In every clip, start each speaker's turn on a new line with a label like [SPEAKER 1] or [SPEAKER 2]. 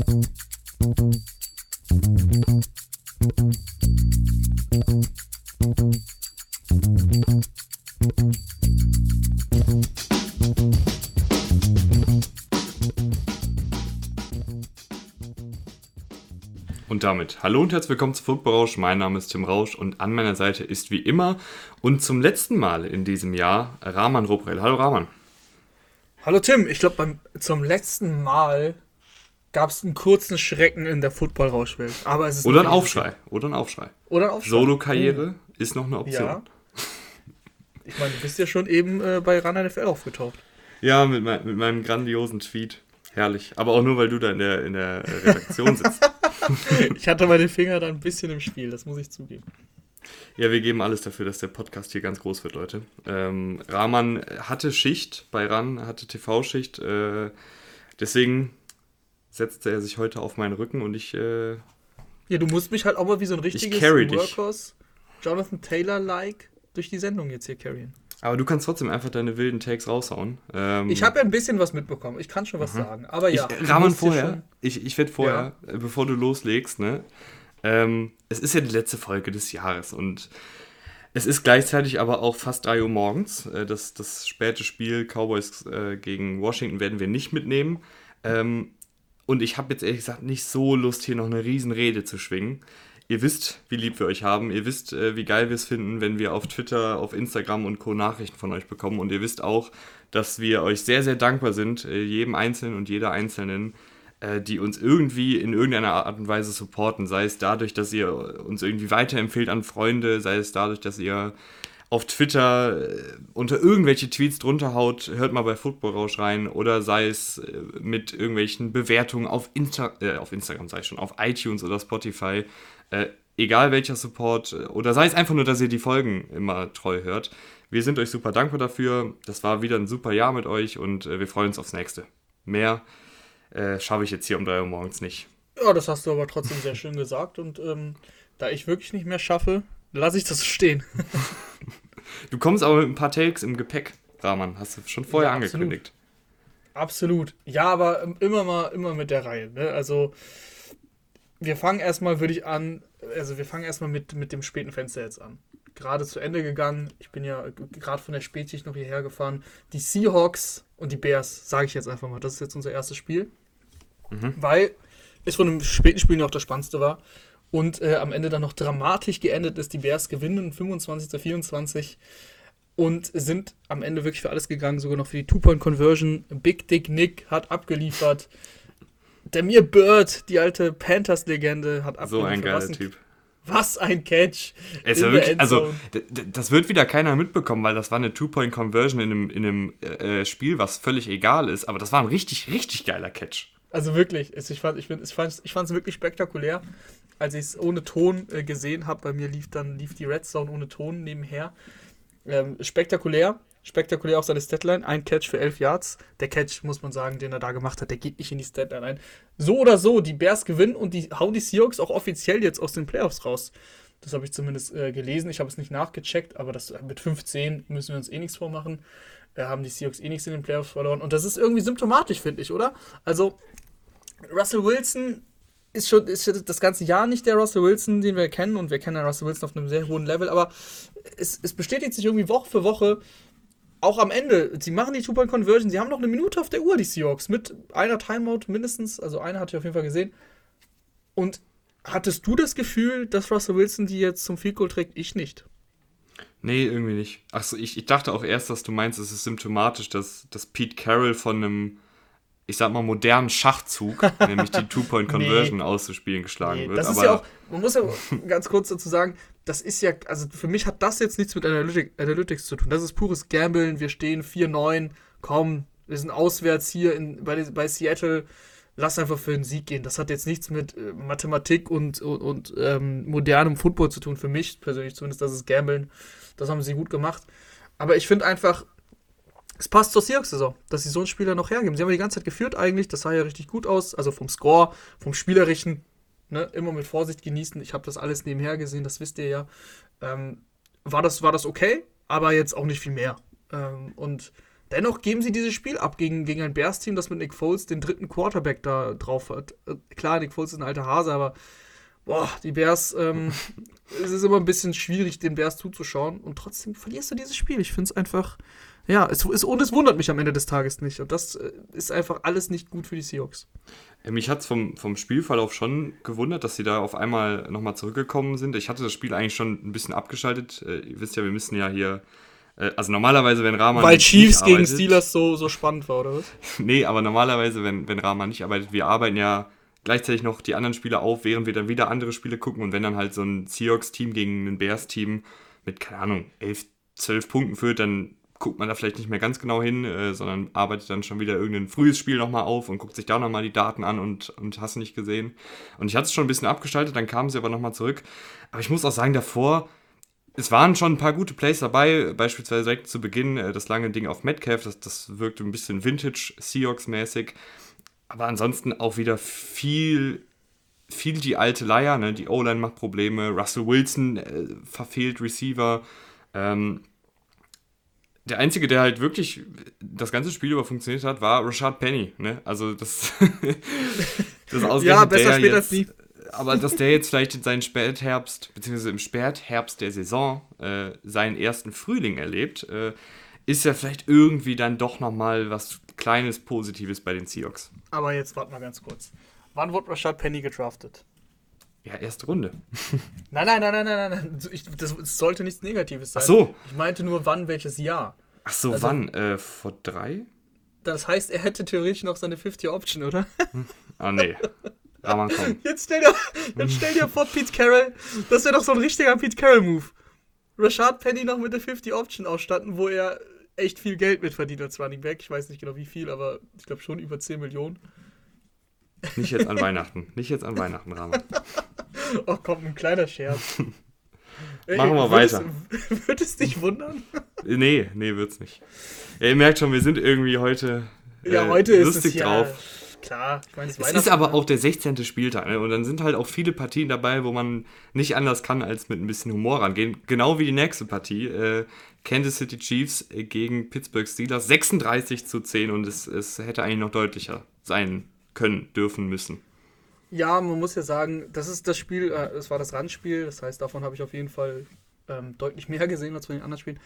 [SPEAKER 1] Und damit hallo und herzlich willkommen zu Football Rausch. Mein Name ist Tim Rausch und an meiner Seite ist wie immer und zum letzten Mal in diesem Jahr Rahman Robrell. Hallo Rahman.
[SPEAKER 2] Hallo Tim, ich glaube zum letzten Mal gab es einen kurzen Schrecken in der Football-Rauschwelt. Aber es ist
[SPEAKER 1] Oder ein Aufschrei. Oder ein Aufschrei.
[SPEAKER 2] Oder ein Aufschrei.
[SPEAKER 1] Solo-Karriere hm. ist noch eine Option.
[SPEAKER 2] Ja. Ich meine, du bist ja schon eben äh, bei Run NFL aufgetaucht.
[SPEAKER 1] Ja, mit, mein, mit meinem grandiosen Tweet. Herrlich. Aber auch nur, weil du da in der, in der Redaktion sitzt.
[SPEAKER 2] ich hatte meine Finger da ein bisschen im Spiel, das muss ich zugeben.
[SPEAKER 1] Ja, wir geben alles dafür, dass der Podcast hier ganz groß wird, Leute. Ähm, Rahman hatte Schicht bei RAN, hatte TV-Schicht. Äh, deswegen setzte er sich heute auf meinen Rücken und ich. Äh,
[SPEAKER 2] ja, du musst mich halt auch mal wie so ein richtiges Workhorse, Jonathan Taylor-like durch die Sendung jetzt hier carryen.
[SPEAKER 1] Aber du kannst trotzdem einfach deine wilden Takes raushauen.
[SPEAKER 2] Ähm, ich habe ja ein bisschen was mitbekommen. Ich kann schon was aha. sagen. Aber ja.
[SPEAKER 1] Ich, Rahmen vorher. Ich, ich werde vorher, ja. Äh, bevor du loslegst, ne? Ähm, es ist ja die letzte Folge des Jahres und es ist gleichzeitig aber auch fast 3 Uhr morgens. Äh, das, das späte Spiel Cowboys äh, gegen Washington werden wir nicht mitnehmen. Ähm, und ich habe jetzt ehrlich gesagt nicht so Lust, hier noch eine Riesenrede zu schwingen ihr wisst, wie lieb wir euch haben. Ihr wisst, äh, wie geil wir es finden, wenn wir auf Twitter, auf Instagram und Co. Nachrichten von euch bekommen. Und ihr wisst auch, dass wir euch sehr, sehr dankbar sind, äh, jedem Einzelnen und jeder Einzelnen, äh, die uns irgendwie in irgendeiner Art und Weise supporten. Sei es dadurch, dass ihr uns irgendwie weiterempfehlt an Freunde, sei es dadurch, dass ihr auf Twitter unter irgendwelche Tweets drunter haut, hört mal bei Football Rausch rein, oder sei es mit irgendwelchen Bewertungen auf, Insta äh, auf Instagram, sei es schon, auf iTunes oder Spotify. Äh, egal welcher Support, äh, oder sei es einfach nur, dass ihr die Folgen immer treu hört. Wir sind euch super dankbar dafür. Das war wieder ein super Jahr mit euch und äh, wir freuen uns aufs nächste. Mehr äh, schaffe ich jetzt hier um 3 Uhr morgens nicht.
[SPEAKER 2] Ja, das hast du aber trotzdem sehr schön gesagt. Und ähm, da ich wirklich nicht mehr schaffe, lasse ich das stehen.
[SPEAKER 1] du kommst aber mit ein paar Takes im Gepäck, Rahman. Hast du schon vorher ja, angekündigt.
[SPEAKER 2] Absolut. Ja, aber ähm, immer mal, immer mit der Reihe. Ne? Also wir fangen erstmal, würde ich an, also wir fangen erstmal mit, mit dem späten Fenster jetzt an. Gerade zu Ende gegangen. Ich bin ja gerade von der Spätschicht noch hierher gefahren. Die Seahawks und die Bears, sage ich jetzt einfach mal. Das ist jetzt unser erstes Spiel. Mhm. Weil es von dem späten Spiel noch das Spannendste war. Und äh, am Ende dann noch dramatisch geendet ist. Die Bears gewinnen 25 zu 24 und sind am Ende wirklich für alles gegangen, sogar noch für die Two-Point-Conversion. Big Dick Nick hat abgeliefert. Der Mir Bird, die alte Panthers-Legende, hat
[SPEAKER 1] abgeliefert. So ein geiler Typ.
[SPEAKER 2] Was ein Catch.
[SPEAKER 1] Es war wirklich, also, das wird wieder keiner mitbekommen, weil das war eine Two-Point-Conversion in einem, in einem äh, Spiel, was völlig egal ist. Aber das war ein richtig, richtig geiler Catch.
[SPEAKER 2] Also wirklich, ich fand es ich fand, ich wirklich spektakulär. Als ich es ohne Ton äh, gesehen habe, bei mir lief dann lief die Red Zone ohne Ton nebenher. Ähm, spektakulär. Spektakulär auch seine Statline. Ein Catch für 11 Yards. Der Catch, muss man sagen, den er da gemacht hat, der geht nicht in die Statline ein. So oder so, die Bears gewinnen und die hauen die Seahawks auch offiziell jetzt aus den Playoffs raus. Das habe ich zumindest äh, gelesen. Ich habe es nicht nachgecheckt, aber das, mit 15 müssen wir uns eh nichts vormachen. Äh, haben die Seahawks eh nichts in den Playoffs verloren. Und das ist irgendwie symptomatisch, finde ich, oder? Also, Russell Wilson ist schon ist das ganze Jahr nicht der Russell Wilson, den wir kennen. Und wir kennen ja Russell Wilson auf einem sehr hohen Level. Aber es, es bestätigt sich irgendwie Woche für Woche, auch am Ende, sie machen die Two-Point-Conversion, sie haben noch eine Minute auf der Uhr, die Seahawks, mit einer Timeout mindestens, also eine hatte ich auf jeden Fall gesehen. Und hattest du das Gefühl, dass Russell Wilson die jetzt zum Field Goal trägt? Ich nicht.
[SPEAKER 1] Nee, irgendwie nicht. Achso, ich, ich dachte auch erst, dass du meinst, es ist symptomatisch, dass, dass Pete Carroll von einem ich sag mal, modernen Schachzug, nämlich die Two-Point-Conversion nee. auszuspielen, geschlagen nee, wird.
[SPEAKER 2] Das ist ja auch, man muss ja ganz kurz dazu sagen, das ist ja, also für mich hat das jetzt nichts mit Analytic, Analytics zu tun. Das ist pures Gambeln. Wir stehen 4-9, komm, wir sind auswärts hier in, bei, bei Seattle. Lass einfach für den Sieg gehen. Das hat jetzt nichts mit äh, Mathematik und, und, und ähm, modernem Football zu tun. Für mich persönlich zumindest, das ist Gambeln. Das haben sie gut gemacht. Aber ich finde einfach, es passt zur Seahawks-Saison, dass sie so einen Spieler noch hergeben. Sie haben ja die ganze Zeit geführt eigentlich, das sah ja richtig gut aus, also vom Score, vom Spielerischen, ne, immer mit Vorsicht genießen. Ich habe das alles nebenher gesehen, das wisst ihr ja. Ähm, war, das, war das okay, aber jetzt auch nicht viel mehr. Ähm, und Dennoch geben sie dieses Spiel ab gegen, gegen ein Bears-Team, das mit Nick Foles den dritten Quarterback da drauf hat. Äh, klar, Nick Foles ist ein alter Hase, aber boah, die Bears, ähm, es ist immer ein bisschen schwierig, den Bears zuzuschauen und trotzdem verlierst du dieses Spiel. Ich finde es einfach, ja, es, es, und es wundert mich am Ende des Tages nicht. Und das äh, ist einfach alles nicht gut für die Seahawks.
[SPEAKER 1] Ja, mich hat es vom, vom Spielverlauf schon gewundert, dass sie da auf einmal nochmal zurückgekommen sind. Ich hatte das Spiel eigentlich schon ein bisschen abgeschaltet. Äh, ihr wisst ja, wir müssen ja hier äh, also normalerweise, wenn Rahman.
[SPEAKER 2] Weil Chiefs gegen Steelers so, so spannend war, oder was?
[SPEAKER 1] nee, aber normalerweise, wenn, wenn Rahman nicht arbeitet, wir arbeiten ja gleichzeitig noch die anderen Spiele auf, während wir dann wieder andere Spiele gucken. Und wenn dann halt so ein Seahawks-Team gegen ein Bears-Team mit, keine Ahnung, 11, 12 Punkten führt, dann guckt man da vielleicht nicht mehr ganz genau hin, äh, sondern arbeitet dann schon wieder irgendein frühes Spiel nochmal auf und guckt sich da nochmal die Daten an und, und hast nicht gesehen. Und ich hatte es schon ein bisschen abgeschaltet, dann kamen sie aber nochmal zurück. Aber ich muss auch sagen, davor es waren schon ein paar gute Plays dabei, beispielsweise direkt zu Beginn äh, das lange Ding auf Metcalf, das, das wirkte ein bisschen Vintage Seahawks-mäßig. Aber ansonsten auch wieder viel, viel die alte Leier, ne? Die O-Line macht Probleme, Russell Wilson äh, verfehlt Receiver. Ähm, der Einzige, der halt wirklich das ganze Spiel über funktioniert hat, war Rashad Penny. Ne? Also das,
[SPEAKER 2] das Ja, besser später als nie
[SPEAKER 1] aber dass der jetzt vielleicht in seinen Spätherbst, beziehungsweise im Spätherbst der Saison äh, seinen ersten Frühling erlebt, äh, ist ja vielleicht irgendwie dann doch nochmal was kleines Positives bei den Seahawks.
[SPEAKER 2] Aber jetzt warte mal ganz kurz. Wann wurde Rashad Penny gedraftet?
[SPEAKER 1] Ja, erste Runde.
[SPEAKER 2] nein, nein, nein, nein, nein, nein. Ich, das, das, sollte nichts Negatives sein.
[SPEAKER 1] Ach so.
[SPEAKER 2] Ich meinte nur, wann, welches Jahr.
[SPEAKER 1] Ach so, also, wann? Äh, vor drei?
[SPEAKER 2] Das heißt, er hätte theoretisch noch seine 50-Option, oder?
[SPEAKER 1] ah, nee. Aber komm.
[SPEAKER 2] Jetzt stell dir, jetzt stell dir vor, Pete Carroll. Das wäre doch so ein richtiger Pete Carroll-Move. Rashad Penny noch mit der 50-Option ausstatten, wo er echt viel Geld mit verdient als Running Back. Ich weiß nicht genau wie viel, aber ich glaube schon über 10 Millionen.
[SPEAKER 1] Nicht jetzt an Weihnachten. Nicht jetzt an Weihnachten, Rahman.
[SPEAKER 2] Oh komm, ein kleiner Scherz.
[SPEAKER 1] Machen wir weiter.
[SPEAKER 2] Es, wird es dich wundern?
[SPEAKER 1] nee, nee, wird's nicht. Ihr merkt schon, wir sind irgendwie heute,
[SPEAKER 2] äh, ja, heute lustig ist es drauf. Ja klar.
[SPEAKER 1] Ich meine, es, es ist aber auch der 16. Spieltag. Ne? Und dann sind halt auch viele Partien dabei, wo man nicht anders kann, als mit ein bisschen Humor rangehen. Genau wie die nächste Partie. Äh, Kansas City Chiefs gegen Pittsburgh Steelers. 36 zu 10 und es, es hätte eigentlich noch deutlicher sein können, dürfen, müssen.
[SPEAKER 2] Ja, man muss ja sagen, das ist das Spiel, äh, war das Randspiel. Das heißt, davon habe ich auf jeden Fall ähm, deutlich mehr gesehen als von den anderen Spielen.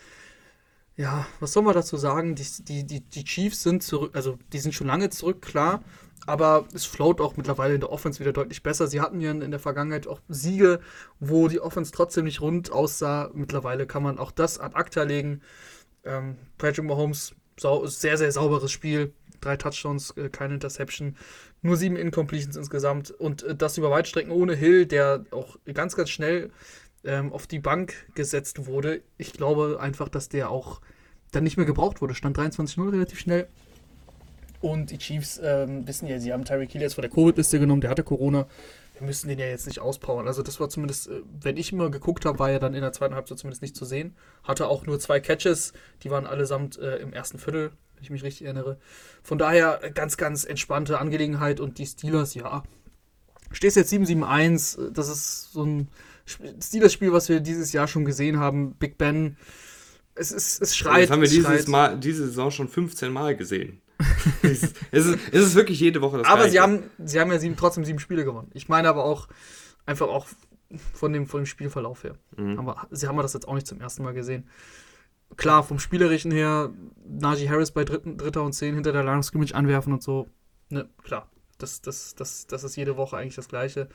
[SPEAKER 2] Ja, was soll man dazu sagen? Die, die, die, die Chiefs sind zurück, also die sind schon lange zurück, klar, aber es float auch mittlerweile in der Offense wieder deutlich besser. Sie hatten ja in der Vergangenheit auch Siege, wo die Offense trotzdem nicht rund aussah. Mittlerweile kann man auch das ad acta legen. Ähm, Patrick Mahomes, sau, sehr, sehr sauberes Spiel. Drei Touchdowns, äh, keine Interception, nur sieben Incompletions insgesamt. Und äh, das über Weitstrecken ohne Hill, der auch ganz, ganz schnell ähm, auf die Bank gesetzt wurde. Ich glaube einfach, dass der auch dann nicht mehr gebraucht wurde. Stand 23-0 relativ schnell. Und die Chiefs ähm, wissen ja, sie haben Tyreek Hill jetzt vor der Covid-Liste genommen, der hatte Corona. Wir müssen den ja jetzt nicht auspowern. Also das war zumindest, äh, wenn ich immer geguckt habe, war er dann in der zweiten Halbzeit zumindest nicht zu sehen. Hatte auch nur zwei Catches, die waren allesamt äh, im ersten Viertel, ich mich richtig erinnere. Von daher äh, ganz, ganz entspannte Angelegenheit und die Steelers, ja. Stehst jetzt 7-7-1, das ist so ein Steelers-Spiel, was wir dieses Jahr schon gesehen haben. Big Ben, es, ist, es schreit.
[SPEAKER 1] Das haben wir dieses Mal, diese Saison schon 15 Mal gesehen. es, ist, es, ist, wirklich jede Woche
[SPEAKER 2] das Aber sie haben, sie haben ja sieben, trotzdem sieben Spiele gewonnen. Ich meine aber auch einfach auch von dem, von dem Spielverlauf her. Mhm. Aber sie haben das jetzt auch nicht zum ersten Mal gesehen. Klar, vom Spielerischen her, Najee Harris bei dritten, Dritter und Zehn hinter der Scrimmage anwerfen und so. Ne, klar. Das, das, das, das ist jede Woche eigentlich das Gleiche.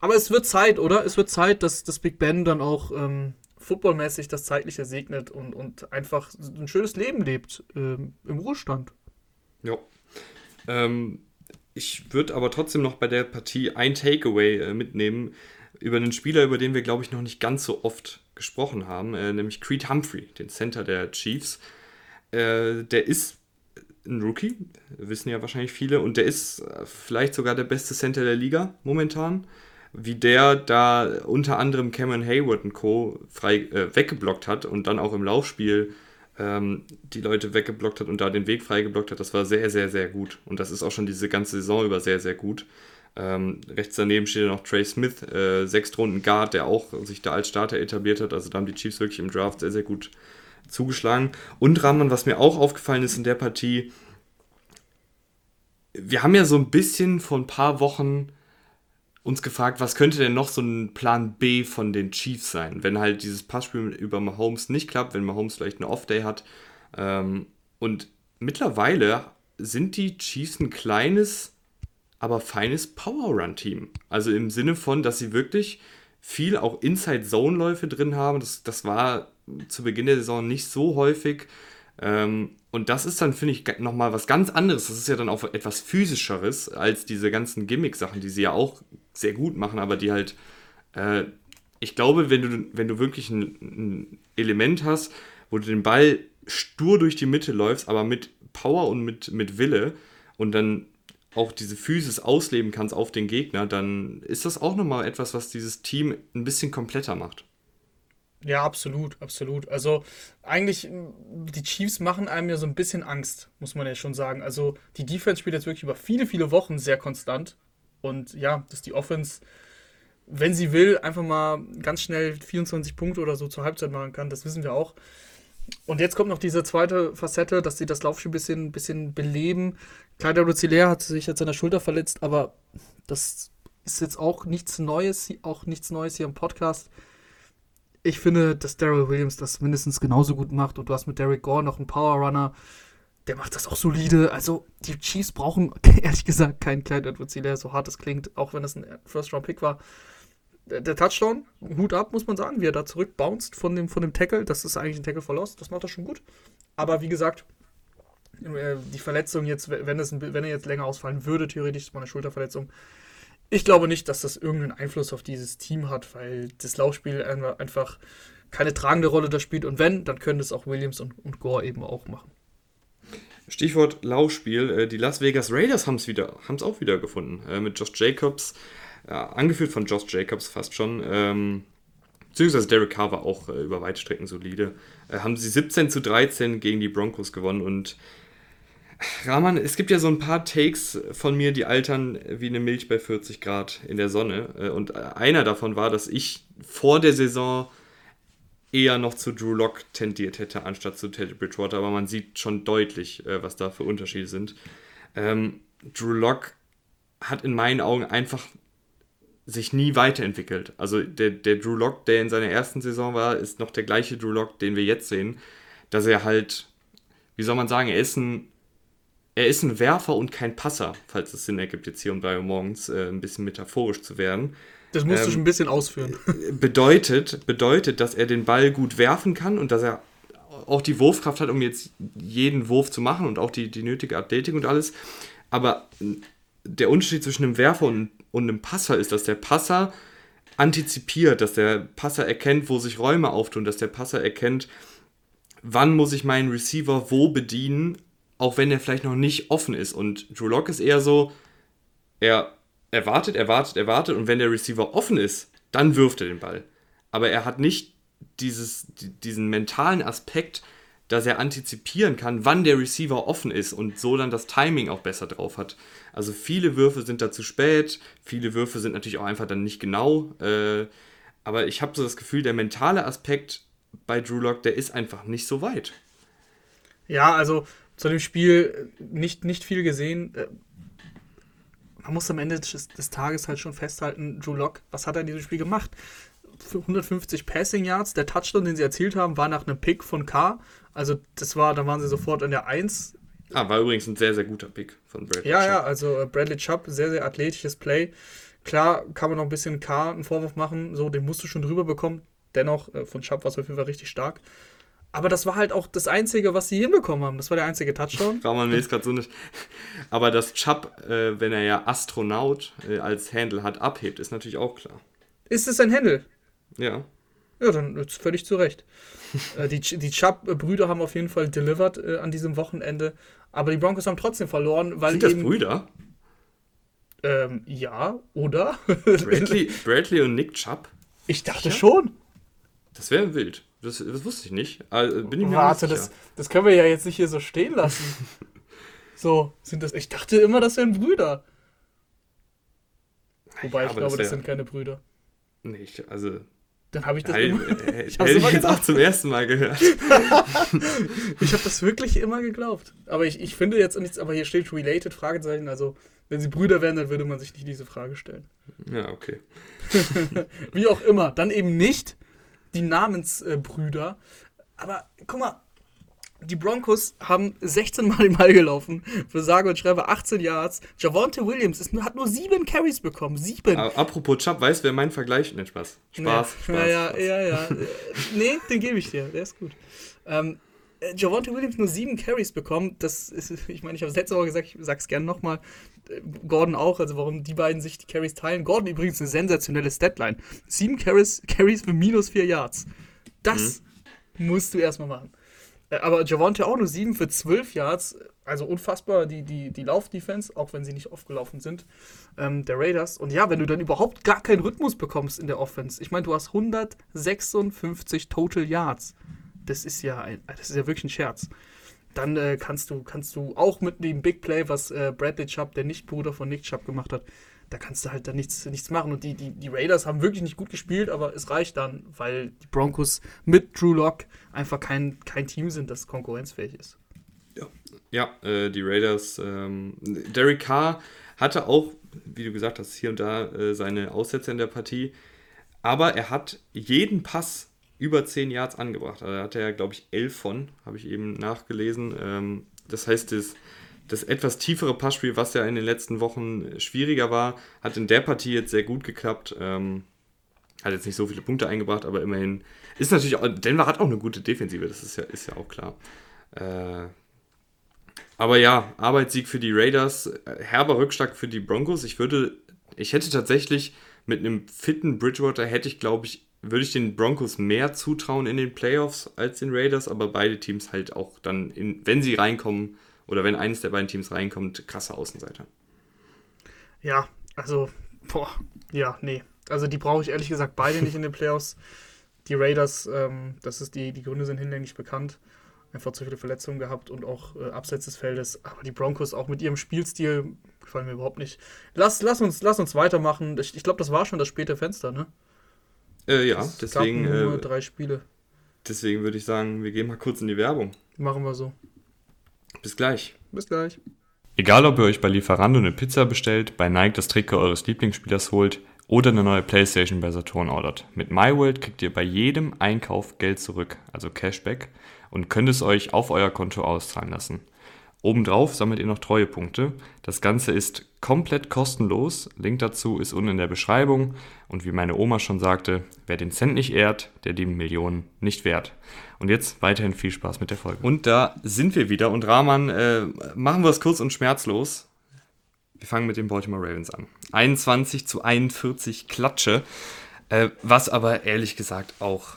[SPEAKER 2] Aber es wird Zeit, oder? Es wird Zeit, dass das Big Ben dann auch ähm, footballmäßig das Zeitliche segnet und, und einfach ein schönes Leben lebt ähm, im Ruhestand.
[SPEAKER 1] Ja. Ähm, ich würde aber trotzdem noch bei der Partie ein Takeaway äh, mitnehmen über einen Spieler, über den wir, glaube ich, noch nicht ganz so oft gesprochen haben, äh, nämlich Creed Humphrey, den Center der Chiefs. Äh, der ist ein Rookie, wissen ja wahrscheinlich viele, und der ist äh, vielleicht sogar der beste Center der Liga momentan wie der da unter anderem Cameron Hayward und Co. frei äh, weggeblockt hat und dann auch im Laufspiel ähm, die Leute weggeblockt hat und da den Weg freigeblockt hat, das war sehr, sehr, sehr gut. Und das ist auch schon diese ganze Saison über sehr, sehr gut. Ähm, rechts daneben steht noch Trey Smith, äh, Sechstrunden Guard, der auch sich da als Starter etabliert hat. Also da haben die Chiefs wirklich im Draft sehr, sehr gut zugeschlagen. Und Rahman, was mir auch aufgefallen ist in der Partie, wir haben ja so ein bisschen vor ein paar Wochen uns gefragt, was könnte denn noch so ein Plan B von den Chiefs sein, wenn halt dieses Passspiel über Mahomes nicht klappt, wenn Mahomes vielleicht eine Off-Day hat. Ähm, und mittlerweile sind die Chiefs ein kleines, aber feines Power-Run-Team. Also im Sinne von, dass sie wirklich viel auch Inside-Zone-Läufe drin haben. Das, das war zu Beginn der Saison nicht so häufig. Ähm, und das ist dann, finde ich, nochmal was ganz anderes. Das ist ja dann auch etwas physischeres als diese ganzen Gimmick-Sachen, die sie ja auch sehr gut machen, aber die halt, äh, ich glaube, wenn du, wenn du wirklich ein, ein, Element hast, wo du den Ball stur durch die Mitte läufst, aber mit Power und mit, mit Wille und dann auch diese Physis ausleben kannst auf den Gegner, dann ist das auch nochmal etwas, was dieses Team ein bisschen kompletter macht.
[SPEAKER 2] Ja, absolut, absolut. Also eigentlich, die Chiefs machen einem ja so ein bisschen Angst, muss man ja schon sagen. Also die Defense spielt jetzt wirklich über viele, viele Wochen sehr konstant. Und ja, dass die Offense, wenn sie will, einfach mal ganz schnell 24 Punkte oder so zur Halbzeit machen kann, das wissen wir auch. Und jetzt kommt noch diese zweite Facette, dass sie das Laufspiel ein bisschen, bisschen beleben. Kleider Ruzilär hat sich jetzt an der Schulter verletzt, aber das ist jetzt auch nichts Neues, auch nichts Neues hier im Podcast. Ich finde, dass Daryl Williams das mindestens genauso gut macht und du hast mit Derek Gore noch einen Power Runner, der macht das auch solide. Also, die Chiefs brauchen ehrlich gesagt keinen Clyde edwards so hart es klingt, auch wenn es ein First-Round-Pick war. Der Touchdown, Hut ab, muss man sagen, wie er da zurückbounced von dem, von dem Tackle. Das ist eigentlich ein Tackle verlost, das macht er schon gut. Aber wie gesagt, äh, die Verletzung jetzt, wenn, es, wenn er jetzt länger ausfallen würde, theoretisch ist mal eine Schulterverletzung. Ich glaube nicht, dass das irgendeinen Einfluss auf dieses Team hat, weil das Laufspiel einfach keine tragende Rolle da spielt. Und wenn, dann können es auch Williams und, und Gore eben auch machen.
[SPEAKER 1] Stichwort Laufspiel. Äh, die Las Vegas Raiders haben es wieder, haben es auch wieder gefunden. Äh, mit Josh Jacobs, angeführt von Josh Jacobs fast schon. Ähm, beziehungsweise Derek Carr war auch äh, über weite Strecken solide. haben sie 17 zu 13 gegen die Broncos gewonnen und Rahman, es gibt ja so ein paar Takes von mir, die altern wie eine Milch bei 40 Grad in der Sonne. Und einer davon war, dass ich vor der Saison eher noch zu Drew Lock tendiert hätte, anstatt zu Teddy Bridgewater, aber man sieht schon deutlich, äh, was da für Unterschiede sind. Ähm, Drew Lock hat in meinen Augen einfach sich nie weiterentwickelt. Also der, der Drew Lock, der in seiner ersten Saison war, ist noch der gleiche Drew Lock, den wir jetzt sehen, dass er halt, wie soll man sagen, er ist ein er ist ein Werfer und kein Passer, falls es Sinn ergibt, jetzt hier und bei morgens äh, ein bisschen metaphorisch zu werden.
[SPEAKER 2] Das musst ähm, du schon ein bisschen ausführen.
[SPEAKER 1] Bedeutet, bedeutet, dass er den Ball gut werfen kann und dass er auch die Wurfkraft hat, um jetzt jeden Wurf zu machen und auch die, die nötige Athletik und alles. Aber der Unterschied zwischen einem Werfer und, und einem Passer ist, dass der Passer antizipiert, dass der Passer erkennt, wo sich Räume auftun, dass der Passer erkennt, wann muss ich meinen Receiver wo bedienen, auch wenn er vielleicht noch nicht offen ist. Und Drew Lock ist eher so, er er wartet, er wartet, er wartet und wenn der Receiver offen ist, dann wirft er den Ball. Aber er hat nicht dieses, diesen mentalen Aspekt, dass er antizipieren kann, wann der Receiver offen ist und so dann das Timing auch besser drauf hat. Also viele Würfe sind da zu spät, viele Würfe sind natürlich auch einfach dann nicht genau. Äh, aber ich habe so das Gefühl, der mentale Aspekt bei Drew Lock, der ist einfach nicht so weit.
[SPEAKER 2] Ja, also zu dem Spiel nicht, nicht viel gesehen. Äh, man muss am Ende des, des, Tages halt schon festhalten, Drew Lock, was hat er in diesem Spiel gemacht? Für 150 Passing Yards, der Touchdown, den sie erzielt haben, war nach einem Pick von K. Also das war, da waren sie sofort an der 1.
[SPEAKER 1] Ah, war übrigens ein sehr, sehr guter Pick von
[SPEAKER 2] Bradley Ja, Chubb. ja, also äh, Bradley Chubb, sehr, sehr athletisches Play. Klar kann man noch ein bisschen K einen Vorwurf machen, so, den musst du schon drüber bekommen. Dennoch, äh, von Chubb war es auf jeden Fall richtig stark. Aber das war halt auch das Einzige, was sie hinbekommen haben. Das war der einzige Touchdown.
[SPEAKER 1] Rahman will es gerade so nicht. Aber dass Chubb, äh, wenn er ja Astronaut äh, als Handle hat, abhebt, ist natürlich auch klar.
[SPEAKER 2] Ist es ein Handle?
[SPEAKER 1] Ja.
[SPEAKER 2] Ja, dann ist völlig zu Recht. äh, die die Chubb-Brüder haben auf jeden Fall delivered äh, an diesem Wochenende. Aber die Broncos haben trotzdem verloren, weil
[SPEAKER 1] Sind das Brüder?
[SPEAKER 2] Ähm, ja, oder?
[SPEAKER 1] Bradley, Bradley und Nick Chubb?
[SPEAKER 2] Ich dachte ja? schon.
[SPEAKER 1] Das wäre wild. Das, das, wusste ich nicht. Also, bin ich
[SPEAKER 2] mir Warte, das, das können wir ja jetzt nicht hier so stehen lassen. so, sind das. Ich dachte immer, das wären Brüder. Wobei ja, ich glaube, das, das sind keine Brüder.
[SPEAKER 1] Nee, ich, also.
[SPEAKER 2] Dann habe ich das
[SPEAKER 1] Hey,
[SPEAKER 2] immer,
[SPEAKER 1] äh,
[SPEAKER 2] ich
[SPEAKER 1] ich
[SPEAKER 2] immer
[SPEAKER 1] jetzt auch zum ersten Mal gehört.
[SPEAKER 2] Ich habe das wirklich immer geglaubt. Aber ich, ich finde jetzt nichts, aber hier steht related, Fragezeichen. Also, wenn sie Brüder wären, dann würde man sich nicht diese Frage stellen.
[SPEAKER 1] Ja, okay.
[SPEAKER 2] Wie auch immer. Dann eben nicht die Namensbrüder. Aber guck mal, die Broncos haben 16 Mal den Ball gelaufen. Für sage und schreibe 18 Yards. Javonte Williams ist, hat nur sieben Carries bekommen. Sieben.
[SPEAKER 1] Apropos Chubb, weißt du, wer mein Vergleich? Nein, Spaß. Spaß.
[SPEAKER 2] Ja,
[SPEAKER 1] Spaß,
[SPEAKER 2] ja, ja,
[SPEAKER 1] Spaß.
[SPEAKER 2] ja, ja. Äh, nee, den gebe ich dir. Der ist gut. Ähm, äh, Javonte Williams nur sieben Carries bekommen. Das ist, ich meine, ich habe es letzte Woche gesagt, ich sage es gerne nochmal. Gordon auch, also warum die beiden sich die Carries teilen. Gordon übrigens eine sensationelle Statline. Sieben Carries, Carries für minus vier Yards. Das musst du erstmal machen. Äh, Aber Javonte auch nur sieben für zwölf Yards. Also unfassbar, die, die, die Laufdefense, auch wenn sie nicht aufgelaufen sind, ähm, der Raiders. Und ja, wenn du dann überhaupt gar keinen Rhythmus bekommst in der Offense. Ich meine, du hast 156 Total Yards. Das ist ja ein, das ist ja wirklich ein Scherz. Dann äh, kannst du kannst du auch mit dem Big Play, was äh, Bradley Chubb, der Nicht-Bruder von Nick Chubb gemacht hat, da kannst du halt dann nichts, nichts machen. Und die, die, die Raiders haben wirklich nicht gut gespielt, aber es reicht dann, weil die Broncos mit Drew Lock einfach kein, kein Team sind, das konkurrenzfähig ist.
[SPEAKER 1] Ja, äh, die Raiders. Ähm, Derek Carr hatte auch, wie du gesagt hast, hier und da äh, seine Aussätze in der Partie. Aber er hat jeden Pass über 10 Yards angebracht. Also da hatte er, glaube ich, 11 von, habe ich eben nachgelesen. Ähm, das heißt, das, das etwas tiefere Passspiel, was ja in den letzten Wochen schwieriger war, hat in der Partie jetzt sehr gut geklappt. Ähm, hat jetzt nicht so viele Punkte eingebracht, aber immerhin ist natürlich auch, Denver hat auch eine gute Defensive, das ist ja, ist ja auch klar. Äh, aber ja, Arbeitssieg für die Raiders, äh, herber Rückschlag für die Broncos. Ich würde, ich hätte tatsächlich mit einem fitten Bridgewater hätte ich, glaube ich, würde ich den Broncos mehr zutrauen in den Playoffs als den Raiders, aber beide Teams halt auch dann, in, wenn sie reinkommen oder wenn eines der beiden Teams reinkommt, krasse Außenseiter.
[SPEAKER 2] Ja, also, boah, ja, nee. Also die brauche ich ehrlich gesagt beide nicht in den Playoffs. Die Raiders, ähm, das ist die, die Gründe sind hinlänglich bekannt. Einfach zu viele Verletzungen gehabt und auch äh, abseits des Feldes. Aber die Broncos auch mit ihrem Spielstil gefallen mir überhaupt nicht. Lass, lass, uns, lass uns weitermachen. Ich, ich glaube, das war schon das späte Fenster, ne?
[SPEAKER 1] Äh, ja,
[SPEAKER 2] Es
[SPEAKER 1] deswegen,
[SPEAKER 2] gab nur
[SPEAKER 1] äh,
[SPEAKER 2] drei Spiele.
[SPEAKER 1] deswegen würde ich sagen, wir gehen mal kurz in die Werbung.
[SPEAKER 2] Machen wir so.
[SPEAKER 1] Bis gleich.
[SPEAKER 2] Bis gleich.
[SPEAKER 1] Egal, ob ihr euch bei Lieferando eine Pizza bestellt, bei Nike das Trikot eures Lieblingsspielers holt oder eine neue Playstation bei Saturn ordert. Mit MyWorld kriegt ihr bei jedem Einkauf Geld zurück, also Cashback, und könnt es euch auf euer Konto auszahlen lassen. Obendrauf sammelt ihr noch Treuepunkte. Das Ganze ist komplett kostenlos. Link dazu ist unten in der Beschreibung. Und wie meine Oma schon sagte, wer den Cent nicht ehrt, der die Millionen nicht wert. Und jetzt weiterhin viel Spaß mit der Folge. Und da sind wir wieder. Und Rahman, äh, machen wir es kurz und schmerzlos. Wir fangen mit den Baltimore Ravens an. 21 zu 41 Klatsche, äh, was aber ehrlich gesagt auch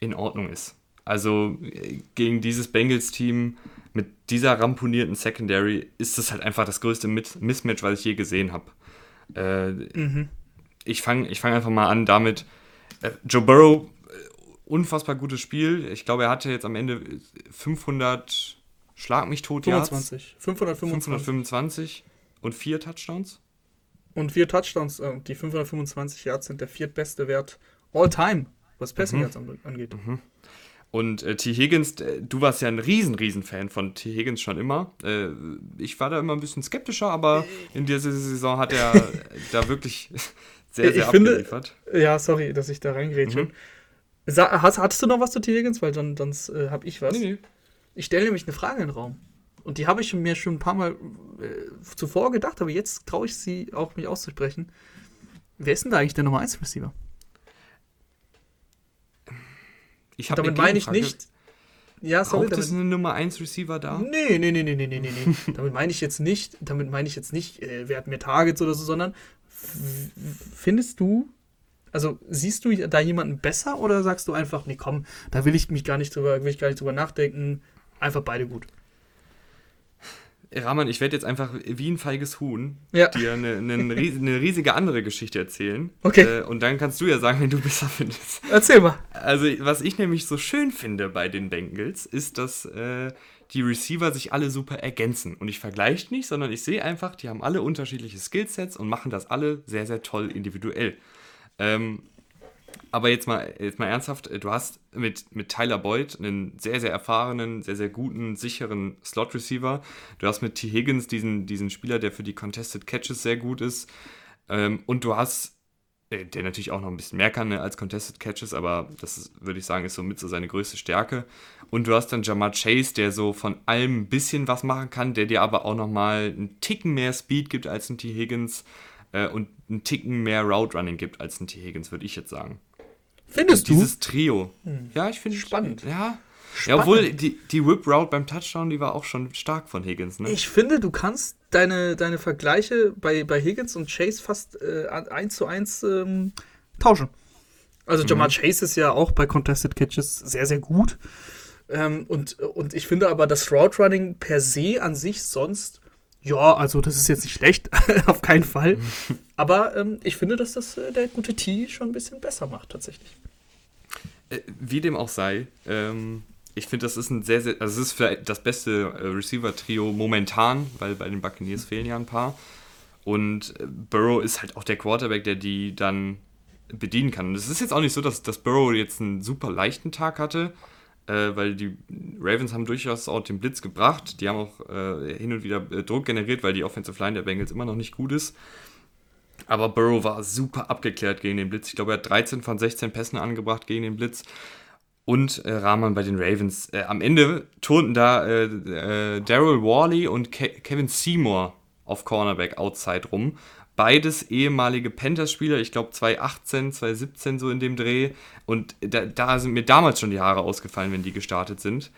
[SPEAKER 1] in Ordnung ist. Also äh, gegen dieses Bengals-Team mit dieser ramponierten Secondary ist das halt einfach das größte Mit Mismatch, was ich je gesehen habe. Äh, Ich fange ich fang einfach mal an damit. Äh, Joe Burrow, unfassbar gutes Spiel. Ich glaube, er hatte jetzt am Ende 500 Schlag mich tot Yards.
[SPEAKER 2] 25. 525.
[SPEAKER 1] 525 und vier Touchdowns.
[SPEAKER 2] Und vier Touchdowns. äh, Die 525 Yards sind der viertbeste Wert all time, was Passing
[SPEAKER 1] Mhm.
[SPEAKER 2] Yards angeht.
[SPEAKER 1] Und äh, T. Higgins, äh, du warst ja ein riesen, riesen Fan von T. Higgins schon immer. Äh, ich war da immer ein bisschen skeptischer, aber in dieser Saison hat er äh, da wirklich sehr,
[SPEAKER 2] Ich
[SPEAKER 1] sehr
[SPEAKER 2] finde-
[SPEAKER 1] abgeliefert.
[SPEAKER 2] Ja, sorry, dass ich da reingrätsche.
[SPEAKER 1] Mhm.
[SPEAKER 2] Sa- Hast, hattest du noch was zu T. Higgins? Weil dann, dann äh, habe ich was.
[SPEAKER 1] Nee, nee.
[SPEAKER 2] Ich stelle nämlich eine Frage in den Raum. Und die habe ich mir schon ein paar Mal äh, zuvor gedacht, aber jetzt traue ich sie auch, mich auszusprechen. Wer ist denn da eigentlich der Nummer 1 Receiver?
[SPEAKER 1] Ich hab
[SPEAKER 2] Damit
[SPEAKER 1] eine
[SPEAKER 2] meine ich nicht. Ja, sorry,
[SPEAKER 1] Braucht es
[SPEAKER 2] damit,
[SPEAKER 1] eine Nummer 1 Receiver da?
[SPEAKER 2] Nee, nee, nee, nee, nee, nee, nee, damit meine ich jetzt nicht, damit meine ich jetzt nicht, äh, wer hat mehr Targets oder so, sondern findest du, also siehst du da jemanden besser oder sagst du einfach, nee, komm, da will ich mich gar nicht drüber, will ich gar nicht drüber nachdenken, einfach beide gut.
[SPEAKER 1] Rahman, ich werde jetzt einfach wie ein feiges Huhn
[SPEAKER 2] Ja.
[SPEAKER 1] dir eine, ries- eine riesige andere Geschichte erzählen.
[SPEAKER 2] Okay.
[SPEAKER 1] Äh, und dann kannst du ja sagen, wenn du besser findest.
[SPEAKER 2] Erzähl mal.
[SPEAKER 1] Also, was ich nämlich so schön finde bei den Bengals, ist, dass äh, die Receiver sich alle super ergänzen. Und ich vergleiche nicht, sondern ich sehe einfach, die haben alle unterschiedliche Skillsets und machen das alle sehr, sehr toll individuell. Ähm, Aber jetzt mal, jetzt mal ernsthaft, du hast mit, mit Tyler Boyd einen sehr, sehr erfahrenen, sehr, sehr guten, sicheren Slot-Receiver. Du hast mit T. Higgins diesen, diesen Spieler, der für die Contested Catches sehr gut ist. Ähm, und du hast, äh, der natürlich auch noch ein bisschen mehr kann ne, als Contested Catches, aber das ist, würde ich sagen, ist so mit so seine größte Stärke. Und du hast dann Jamar Chase, der so von allem ein bisschen was machen kann, der dir aber auch nochmal einen Ticken mehr Speed gibt als ein T. Higgins äh, und einen Ticken mehr Route Running gibt als ein T. Higgins, würde ich jetzt sagen.
[SPEAKER 2] Findest
[SPEAKER 1] du? Dieses Trio. Hm. Ja, ich finde
[SPEAKER 2] spannend.
[SPEAKER 1] Ja. Spannend. Ja, obwohl die, die Whip Route beim Touchdown, die war auch schon stark von Higgins. Ne?
[SPEAKER 2] Ich finde, du kannst deine, deine Vergleiche bei, bei Higgins und Chase fast äh, eins zu eins ähm, tauschen. Also Jamar mhm. Chase ist ja auch bei Contested Catches sehr, sehr gut. Ähm, und, und ich finde aber das Route Running per se an sich sonst, ja, also das ist jetzt nicht schlecht, auf keinen Fall. aber ähm, ich finde, dass das äh, der gute T schon ein bisschen besser macht, tatsächlich.
[SPEAKER 1] Äh, wie dem auch sei, ähm, ich finde, das ist ein sehr, sehr, also es ist vielleicht das beste äh, Receiver-Trio momentan, weil bei den Buccaneers fehlen ja ein paar. Und äh, Burrow ist halt auch der Quarterback, der die dann bedienen kann. Und es ist jetzt auch nicht so, dass, dass Burrow jetzt einen super leichten Tag hatte, äh, weil die Ravens haben durchaus auch den Blitz gebracht. Die haben auch äh, hin und wieder äh, Druck generiert, weil die Offensive Line der Bengals immer noch nicht gut ist. Aber Burrow war super abgeklärt gegen den Blitz. Ich glaube, er hat 13 von 16 Pässen angebracht gegen den Blitz. Und äh, Rahman bei den Ravens. Äh, am Ende turnten da äh, äh Daryl Worley und Ke Kevin Seymour auf Cornerback Outside rum. Beides ehemalige Panthers-Spieler, ich glaube 2018, 2017 so in dem Dreh. Und da, da, sind mir damals schon die Haare ausgefallen, wenn die gestartet sind.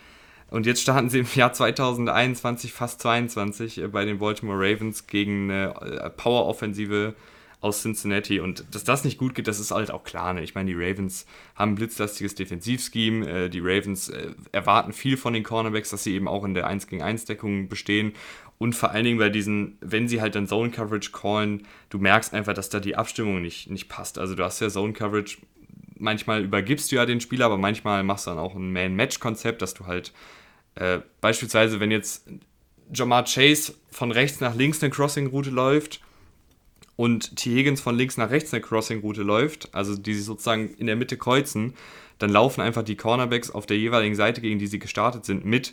[SPEAKER 1] Und jetzt starten sie im Jahr 2021, fast 22, äh, bei den Baltimore Ravens gegen eine äh, Power-Offensive aus Cincinnati. Und dass das nicht gut geht, das ist halt auch klar. Ne? Ich meine, die Ravens haben ein blitzlastiges Defensivscheme. Äh, die Ravens erwarten viel von den Cornerbacks, dass sie eben auch in der 1 gegen 1 Deckung bestehen. Und vor allen Dingen bei diesen, wenn sie halt dann Zone Coverage callen, du merkst einfach, dass da die Abstimmung nicht, nicht passt. Also du hast ja Zone Coverage, manchmal übergibst du ja den Spieler, aber manchmal machst du dann auch ein Man-Match-Konzept, dass du halt äh, beispielsweise, wenn jetzt Jamar Chase von rechts nach links eine Crossing-Route läuft und T. Higgins von links nach rechts eine Crossing-Route läuft, also die sich sozusagen in der Mitte kreuzen, dann laufen einfach die Cornerbacks auf der jeweiligen Seite, gegen die sie gestartet sind, mit.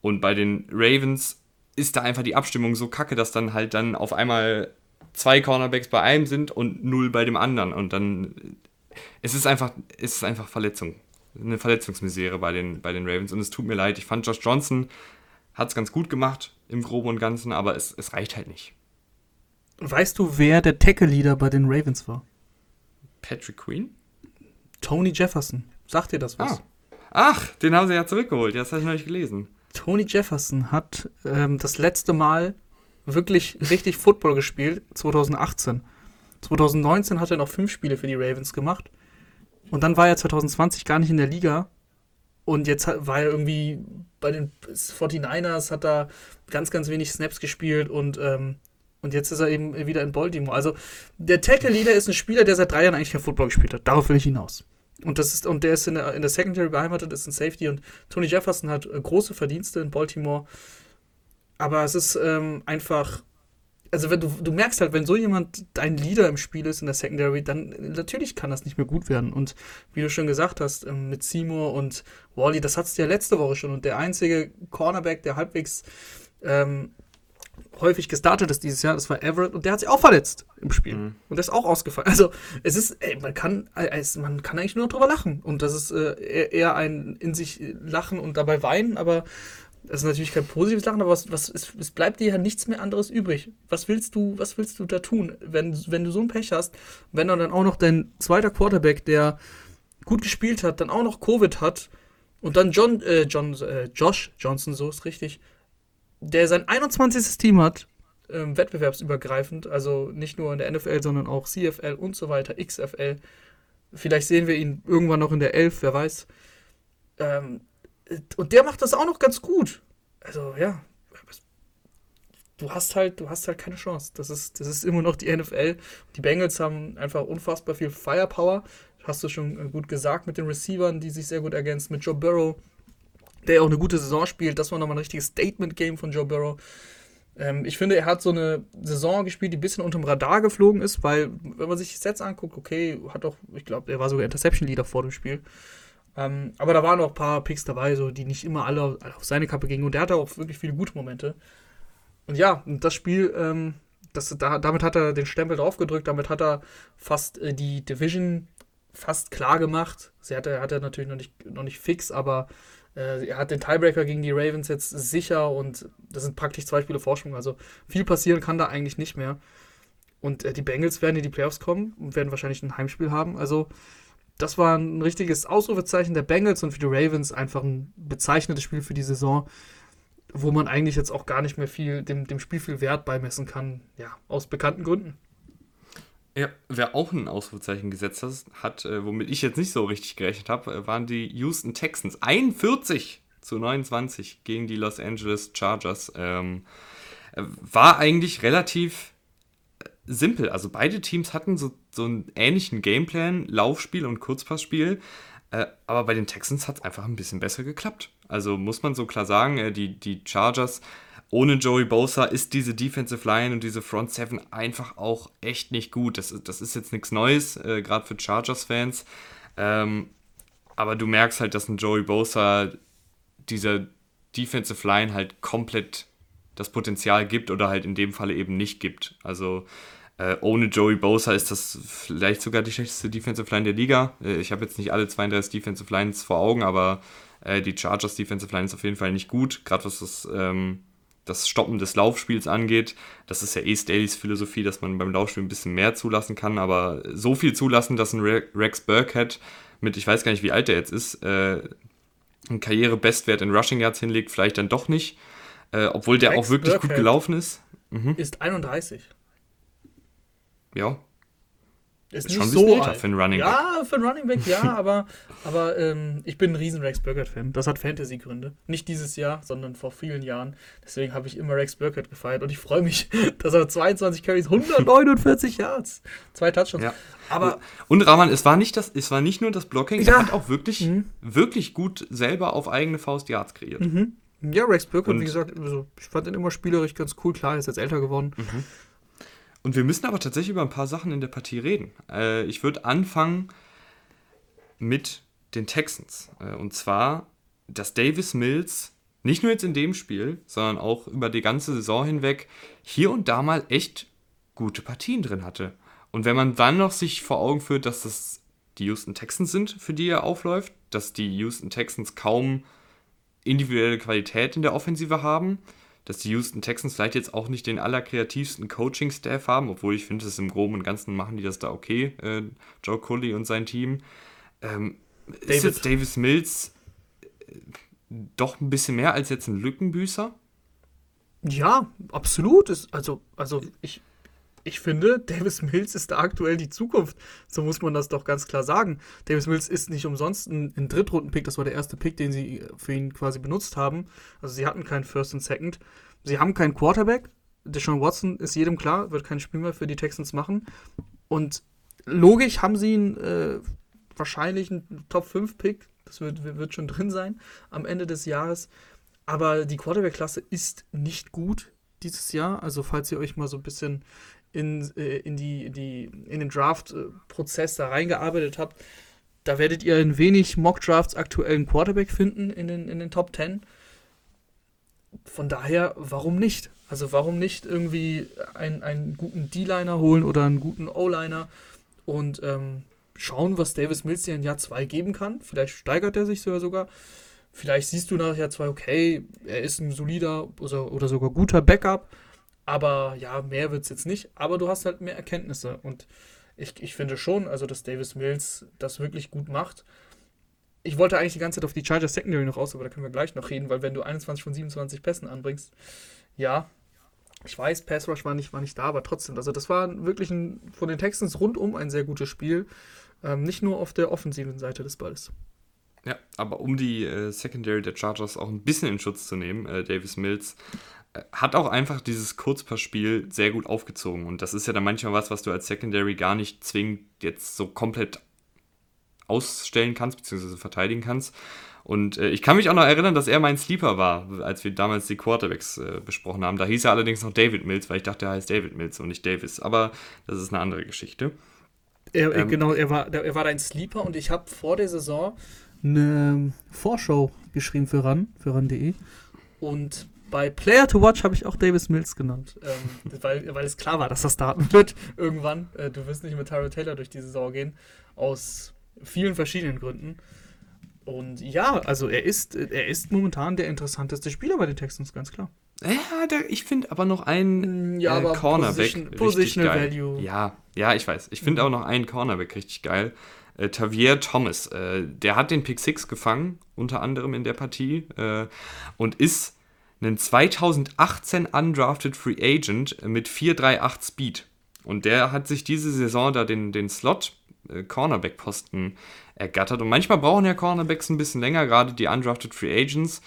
[SPEAKER 1] Und bei den Ravens ist da einfach die Abstimmung so kacke, dass dann halt dann auf einmal zwei Cornerbacks bei einem sind und null bei dem anderen. Und dann es ist einfach, es ist einfach Verletzung. Eine Verletzungsmisere bei den, bei den Ravens. Und es tut mir leid. Ich fand Josh Johnson hat es ganz gut gemacht im Groben und Ganzen, aber es, es reicht halt nicht.
[SPEAKER 2] Weißt du, wer der Tackle-Leader bei den Ravens war?
[SPEAKER 1] Patrick Queen?
[SPEAKER 2] Tony Jefferson. Sagt dir das was?
[SPEAKER 1] Ah. Ach, den haben sie ja zurückgeholt. Das habe ich noch nicht gelesen.
[SPEAKER 2] Tony Jefferson hat ähm, das letzte Mal wirklich richtig Football gespielt, 2018. 2019 hat er noch fünf Spiele für die Ravens gemacht. Und dann war er 2020 gar nicht in der Liga. Und jetzt war er irgendwie bei den 49ers, hat er ganz, ganz wenig Snaps gespielt und, ähm, und jetzt ist er eben wieder in Baltimore. Also der Tackle-Leader ist ein Spieler, der seit drei Jahren eigentlich kein Football gespielt hat. Darauf will ich hinaus. Und, das ist, und der ist in der, in der Secondary beheimatet, ist ein Safety und Tony Jefferson hat äh, große Verdienste in Baltimore. Aber es ist ähm, einfach, also wenn du, du merkst halt, wenn so jemand dein Leader im Spiel ist in der Secondary, dann natürlich kann das nicht mehr gut werden. Und wie du schon gesagt hast, ähm, mit Seymour und Wally, das hattest du ja letzte Woche schon. Und der einzige Cornerback, der halbwegs ähm, häufig gestartet ist dieses Jahr, das war Everett und der hat sich auch verletzt im Spiel. Mhm. Und der ist auch ausgefallen. Also es ist, ey, man kann, es, man kann eigentlich nur drüber lachen. Und das ist äh, eher ein in sich lachen und dabei weinen, aber das ist natürlich kein positives Lachen, aber was, was, es, es bleibt dir ja nichts mehr anderes übrig. Was willst du, was willst du da tun, wenn, wenn du so ein Pech hast, wenn dann auch noch dein zweiter Quarterback, der gut gespielt hat, dann auch noch Covid hat und dann John, äh, John, äh, Josh Johnson, so ist richtig, der sein 21. Team hat, ähm, wettbewerbsübergreifend, also nicht nur in der NFL, sondern auch CFL und so weiter, XFL. Vielleicht sehen wir ihn irgendwann noch in der 11, wer weiß. Ähm, und der macht das auch noch ganz gut. Also ja, du hast halt, du hast halt keine Chance. Das ist, das ist immer noch die NFL. Die Bengals haben einfach unfassbar viel Firepower. Hast du schon äh, gut gesagt mit den Receivern, die sich sehr gut ergänzen, mit Joe Burrow, der auch eine gute Saison spielt. Das war nochmal ein richtiges Statement-Game von Joe Burrow. Ähm, ich finde, er hat so eine Saison gespielt, die ein bisschen unterm Radar geflogen ist, weil, wenn man sich Sets anguckt, okay, hat doch, ich glaube, er war sogar Interception-Leader vor dem Spiel. Ähm, aber da waren auch ein paar Picks dabei, so, die nicht immer alle auf seine Kappe gingen. Und der hatte auch wirklich viele gute Momente. Und ja, das Spiel, ähm, das, da, damit hat er den Stempel draufgedrückt, damit hat er fast äh, die Division fast klar gemacht. Sie hatte, hat er natürlich noch nicht, noch nicht fix, aber er hat den Tiebreaker gegen die Ravens jetzt sicher und das sind praktisch zwei Spiele Vorsprung. Also viel passieren kann da eigentlich nicht mehr. Und äh, die Bengals werden in die Playoffs kommen und werden wahrscheinlich ein Heimspiel haben. Also das war ein richtiges Ausrufezeichen der Bengals und für die Ravens einfach ein bezeichnetes Spiel für die Saison, wo man eigentlich jetzt auch gar nicht mehr viel dem, dem Spiel viel Wert beimessen kann. Ja, aus bekannten Gründen.
[SPEAKER 1] Ja, wer auch ein Ausrufezeichen gesetzt hat, äh, womit ich jetzt nicht so richtig gerechnet habe, äh, waren die Houston Texans. 41 zu 29 gegen die Los Angeles Chargers. Ähm, äh, war eigentlich relativ äh, simpel. Also beide Teams hatten so, so einen ähnlichen Gameplan, Laufspiel und Kurzpassspiel. Äh, aber bei den Texans hat es einfach ein bisschen besser geklappt. Also muss man so klar sagen, äh, die, die Chargers ohne Joey Bosa ist diese Defensive Line und diese Front Seven einfach auch echt nicht gut. Das, das ist jetzt nichts Neues, äh, gerade für Chargers-Fans. Ähm, aber du merkst halt, dass ein Joey Bosa dieser Defensive Line halt komplett das Potenzial gibt oder halt in dem Falle eben nicht gibt. Also äh, ohne Joey Bosa ist das vielleicht sogar die schlechteste Defensive Line der Liga. Äh, ich habe jetzt nicht alle 32 Defensive Lines vor Augen, aber äh, die Chargers Defensive Line ist auf jeden Fall nicht gut, gerade was das ähm, das Stoppen des Laufspiels angeht. Das ist ja eh Staley's Philosophie, dass man beim Laufspiel ein bisschen mehr zulassen kann, aber so viel zulassen, dass ein Rex Burkhead mit, ich weiß gar nicht, wie alt er jetzt ist, äh, einen Karrierebestwert in Rushing Yards hinlegt, vielleicht dann doch nicht, äh, obwohl der Rex auch wirklich Burkhead gut gelaufen ist.
[SPEAKER 2] Mhm. Ist 31.
[SPEAKER 1] Ja,
[SPEAKER 2] ist, ist nicht so alt. für einen Running Back. Ja, für einen Running Back, ja, aber, aber ähm, ich bin ein riesen Rex Burkett-Fan. Das hat Fantasy-Gründe. Nicht dieses Jahr, sondern vor vielen Jahren. Deswegen habe ich immer Rex Burkett gefeiert und ich freue mich, dass er 22 Carries, 149 Yards, zwei Touchdowns. Ja.
[SPEAKER 1] Aber und Rahman, es war nicht das, es war nicht nur das Blocking, ja. er hat auch wirklich, mhm. wirklich gut selber auf eigene Faust Yards kreiert.
[SPEAKER 2] Mhm. Ja, Rex Burkett, wie gesagt, also ich fand ihn immer spielerisch ganz cool. Klar, er ist jetzt älter geworden. Mhm.
[SPEAKER 1] Und wir müssen aber tatsächlich über ein paar Sachen in der Partie reden. Äh, ich würde anfangen mit den Texans. Äh, und zwar, dass Davis Mills nicht nur jetzt in dem Spiel, sondern auch über die ganze Saison hinweg hier und da mal echt gute Partien drin hatte. Und wenn man dann noch sich vor Augen führt, dass das die Houston Texans sind, für die er aufläuft, dass die Houston Texans kaum individuelle Qualität in der Offensive haben, dass die Houston Texans vielleicht jetzt auch nicht den allerkreativsten Coaching-Staff haben, obwohl ich finde, dass im Groben und Ganzen machen die das da okay, äh, Joe Cully und sein Team. Ähm, ist jetzt Davis Mills äh, doch ein bisschen mehr als jetzt ein Lückenbüßer?
[SPEAKER 2] Ja, absolut. Ist, also, also ich, ich finde, Davis Mills ist da aktuell die Zukunft. So muss man das doch ganz klar sagen. Davis Mills ist nicht umsonst ein, ein Drittrunden-Pick. Das war der erste Pick, den sie für ihn quasi benutzt haben. Also sie hatten keinen First und Second. Sie haben keinen Quarterback. Deshaun Watson ist jedem klar, wird kein Spiel mehr für die Texans machen. Und logisch haben sie ihn äh, wahrscheinlich einen Top-5-Pick. Das wird, wird schon drin sein am Ende des Jahres. Aber die Quarterback-Klasse ist nicht gut dieses Jahr. Also falls ihr euch mal so ein bisschen in, äh, in, die, die, in den Draft-Prozess da reingearbeitet habt, da werdet ihr in wenig Mock-Drafts aktuellen Quarterback finden in den, in den Top 10. Von daher, warum nicht? Also warum nicht irgendwie einen, einen guten D-Liner holen oder einen guten O-Liner und ähm, schauen, was Davis Mills dir in Jahr 2 geben kann. Vielleicht steigert er sich sogar. Vielleicht siehst du nach Jahr 2, okay, er ist ein solider oder, oder sogar guter Backup aber ja, mehr wird es jetzt nicht. Aber du hast halt mehr Erkenntnisse. Und ich, ich finde schon, also dass Davis Mills das wirklich gut macht. Ich wollte eigentlich die ganze Zeit auf die Chargers Secondary noch raus, aber da können wir gleich noch reden, weil wenn du 21 von 27 Pässen anbringst, ja, ich weiß, Pass Rush war nicht, war nicht da, aber trotzdem, also das war wirklich ein, von den Texans rundum ein sehr gutes Spiel. Ähm, nicht nur auf der offensiven Seite des Balls.
[SPEAKER 1] Ja, aber um die äh, Secondary der Chargers auch ein bisschen in Schutz zu nehmen, äh, Davis Mills hat auch einfach dieses Kurzpassspiel sehr gut aufgezogen. Und das ist ja dann manchmal was, was du als Secondary gar nicht zwingend jetzt so komplett ausstellen kannst, beziehungsweise verteidigen kannst. Und äh, ich kann mich auch noch erinnern, dass er mein Sleeper war, als wir damals die Quarterbacks äh, besprochen haben. Da hieß er allerdings noch David Mills, weil ich dachte, er heißt David Mills und nicht Davis. Aber das ist eine andere Geschichte.
[SPEAKER 2] Er, ähm, genau, er war, er war dein Sleeper und ich habe vor der Saison eine Vorschau geschrieben für RAN, für RAN.de. Und bei Player to Watch habe ich auch Davis Mills genannt, ähm, weil, weil es klar war, dass das starten wird irgendwann. Äh, du wirst nicht mit Tyra Taylor durch die Saison gehen, aus vielen verschiedenen Gründen. Und ja, also er ist, er ist momentan der interessanteste Spieler bei den Texans, ganz klar.
[SPEAKER 1] Ja, der, ich finde aber noch einen ja, äh, Cornerback Position, Positional geil. Value. Ja, ja, ich weiß. Ich finde mhm. auch noch einen Cornerback richtig geil. Äh, Tavier Thomas, äh, der hat den Pick 6 gefangen, unter anderem in der Partie, äh, und ist ein 2018 undrafted Free Agent mit 438 Speed. Und der hat sich diese Saison da den, den Slot äh, Cornerback-Posten ergattert. Und manchmal brauchen ja Cornerbacks ein bisschen länger, gerade die undrafted Free Agents.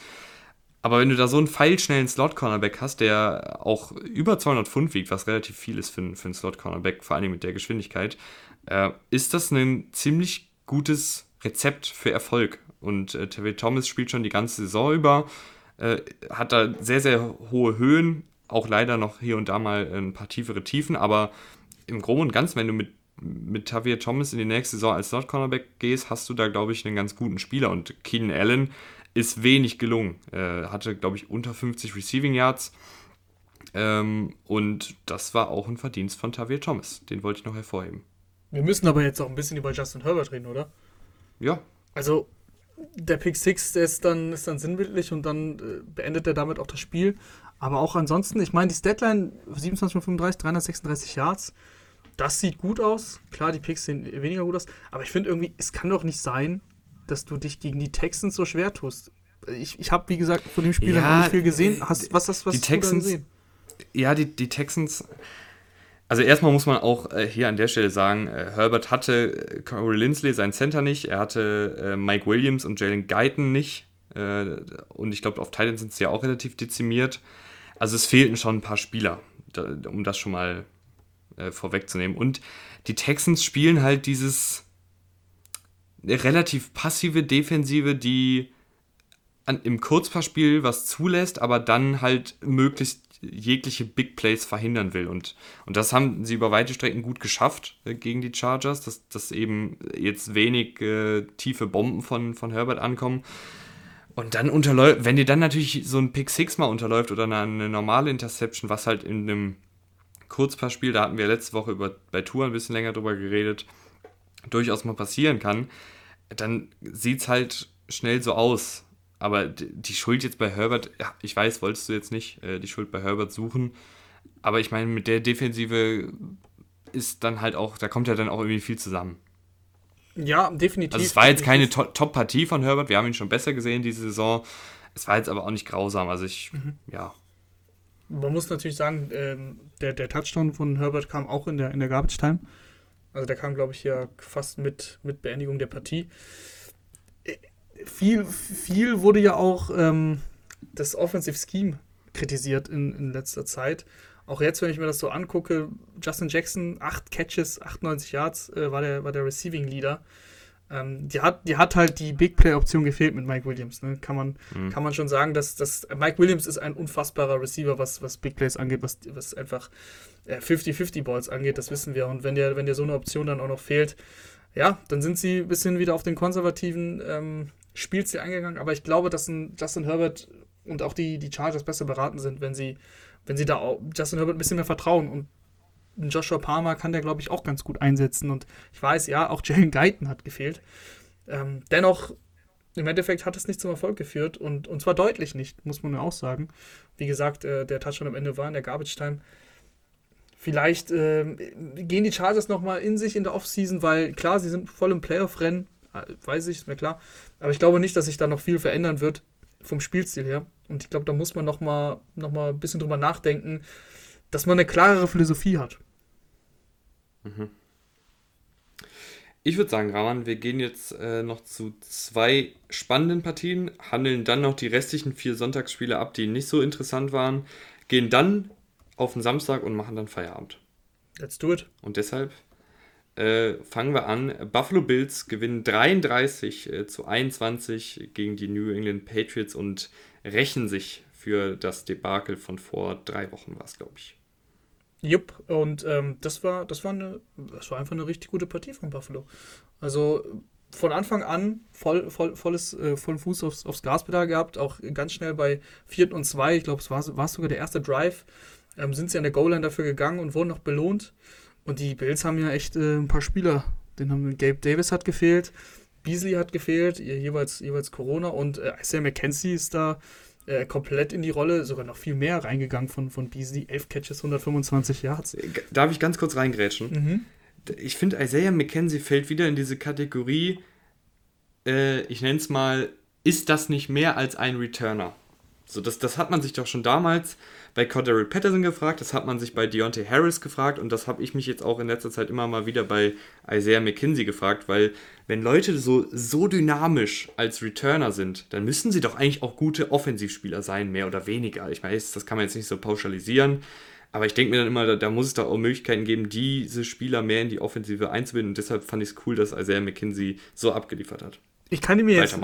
[SPEAKER 1] Aber wenn du da so einen feilschnellen Slot-Cornerback hast, der auch über 200 Pfund wiegt, was relativ viel ist für, für einen Slot-Cornerback, vor allem mit der Geschwindigkeit, äh, ist das ein ziemlich gutes Rezept für Erfolg. Und äh, TV Thomas spielt schon die ganze Saison über, äh, hat da sehr, sehr hohe Höhen, auch leider noch hier und da mal ein paar tiefere Tiefen, aber im Groben und Ganzen, wenn du mit mit Tavier Thomas in die nächste Saison als Slot-Cornerback gehst, hast du da, glaube ich, einen ganz guten Spieler. Und Keenan Allen ist wenig gelungen. Er hatte, glaube ich, unter 50 Receiving Yards. Ähm, und das war auch ein Verdienst von Tavier Thomas. Den wollte ich noch hervorheben.
[SPEAKER 2] Wir müssen aber jetzt auch ein bisschen über Justin Herbert reden, oder?
[SPEAKER 1] Ja.
[SPEAKER 2] Also, der Pick 6, der ist dann, ist dann sinnbildlich und dann äh, beendet er damit auch das Spiel. Aber auch ansonsten, ich meine, die Deadline 27 von 35, 336 Yards das sieht gut aus. Klar, die Picks sehen weniger gut aus. Aber ich finde irgendwie, es kann doch nicht sein, dass du dich gegen die Texans so schwer tust. Ich, ich habe, wie gesagt, von dem Spiel ja, nicht viel gesehen. Hast, was was, was
[SPEAKER 1] die Texans, gesehen? Ja, die, die Texans. Also erstmal muss man auch äh, hier an der Stelle sagen, äh, Herbert hatte äh, Corey Lindsley, seinen Center nicht, er hatte Mike Williams und Jalen Guyton nicht. Und ich glaube, auf Titans sind sie ja auch relativ dezimiert. Also es fehlten schon ein paar Spieler, um das schon mal vorwegzunehmen. Und die Texans spielen halt dieses relativ passive Defensive, die im Kurzpassspiel was zulässt, aber dann halt möglichst jegliche Big Plays verhindern will. Und, und das haben sie über weite Strecken gut geschafft äh, gegen die Chargers, dass, dass eben jetzt wenig äh, tiefe Bomben von, von Herbert ankommen. Und dann unterläuft, wenn dir dann natürlich so ein Pick 6 mal unterläuft oder eine, eine normale Interception, was halt in einem Kurzpassspiel, da hatten wir letzte Woche über, bei Tour ein bisschen länger drüber geredet, durchaus mal passieren kann, dann sieht es halt schnell so aus. Aber die Schuld jetzt bei Herbert, ich weiß, wolltest du jetzt nicht äh, die Schuld bei Herbert suchen, aber ich meine, mit der Defensive ist dann halt auch, da kommt ja dann auch irgendwie viel zusammen.
[SPEAKER 2] Ja, definitiv.
[SPEAKER 1] Also es war jetzt keine to Top-Partie von Herbert, wir haben ihn schon besser gesehen diese Saison. Es war jetzt aber auch nicht grausam. Also ich, mhm. ja,
[SPEAKER 2] man muss natürlich sagen, ähm, der, der Touchdown von Herbert kam auch in der, in der Garbage Time. Also der kam, glaube ich, ja fast mit, mit Beendigung der Partie. Viel, viel wurde ja auch ähm, das Offensive Scheme kritisiert in, in letzter Zeit. Auch jetzt, wenn ich mir das so angucke, Justin Jackson, 8 Catches, 98 Yards, äh, war, der, war der Receiving Leader. Ähm, die, hat, die hat halt die Big Play-Option gefehlt mit Mike Williams. Ne? Kann, man, mhm. kann man schon sagen, dass, dass Mike Williams ist ein unfassbarer Receiver, was, was Big Plays angeht, was, was einfach 50-50 äh, Balls angeht, das wissen wir. Und wenn dir, wenn dir so eine Option dann auch noch fehlt, ja, dann sind sie ein bisschen wieder auf den konservativen ähm, Spielstil eingegangen. Aber ich glaube, dass ein Justin Herbert und auch die, die Chargers besser beraten sind, wenn sie, wenn sie da auch Justin Herbert ein bisschen mehr vertrauen und Joshua Palmer kann der, glaube ich, auch ganz gut einsetzen. Und ich weiß, ja, auch Jalen Guyton hat gefehlt. Ähm, dennoch, im Endeffekt hat es nicht zum Erfolg geführt und, und zwar deutlich nicht, muss man nur auch sagen. Wie gesagt, äh, der Touchdown am Ende war in der Garbage Time. Vielleicht äh, gehen die Chargers nochmal in sich in der Offseason, weil klar, sie sind voll im Playoff-Rennen, weiß ich, ist mir klar. Aber ich glaube nicht, dass sich da noch viel verändern wird vom Spielstil her. Und ich glaube, da muss man nochmal noch mal ein bisschen drüber nachdenken, dass man eine klarere Philosophie hat.
[SPEAKER 1] Mhm. Ich würde sagen, Raman, wir gehen jetzt äh, noch zu zwei spannenden Partien, handeln dann noch die restlichen vier Sonntagsspiele ab, die nicht so interessant waren, gehen dann auf den Samstag und machen dann Feierabend.
[SPEAKER 2] Let's do it.
[SPEAKER 1] Und deshalb äh, fangen wir an. Buffalo Bills gewinnen 33 äh, zu 21 gegen die New England Patriots und rächen sich für das Debakel von vor drei Wochen, war es, glaube ich.
[SPEAKER 2] Jupp, und ähm, das, war, das, war eine, das war einfach eine richtig gute Partie von Buffalo. Also von Anfang an voll, voll, volles, äh, vollen Fuß aufs, aufs Gaspedal gehabt, auch ganz schnell bei 4. und 2, ich glaube, es war, war sogar der erste Drive, ähm, sind sie an der Goal-Line dafür gegangen und wurden noch belohnt. Und die Bills haben ja echt äh, ein paar Spieler. Den haben Gabe Davis hat gefehlt, Beasley hat gefehlt, jeweils, jeweils Corona und äh, Isaiah McKenzie ist da äh, komplett in die Rolle, sogar noch viel mehr reingegangen von, von Beasley. 11 Catches, 125 Yards.
[SPEAKER 1] Darf ich ganz kurz reingrätschen? Mhm. Ich finde, Isaiah McKenzie fällt wieder in diese Kategorie, äh, ich nenne es mal, ist das nicht mehr als ein Returner? So, das, das hat man sich doch schon damals bei Cordero Patterson gefragt, das hat man sich bei Deontay Harris gefragt und das habe ich mich jetzt auch in letzter Zeit immer mal wieder bei Isaiah McKinsey gefragt, weil wenn Leute so, so dynamisch als Returner sind, dann müssen sie doch eigentlich auch gute Offensivspieler sein, mehr oder weniger. Ich weiß, das kann man jetzt nicht so pauschalisieren, aber ich denke mir dann immer, da, da, muss es doch auch Möglichkeiten geben, diese Spieler mehr in die Offensive einzubinden und deshalb fand ich es cool, dass Isaiah McKinsey so abgeliefert hat.
[SPEAKER 2] Ich kann mir
[SPEAKER 1] jetzt.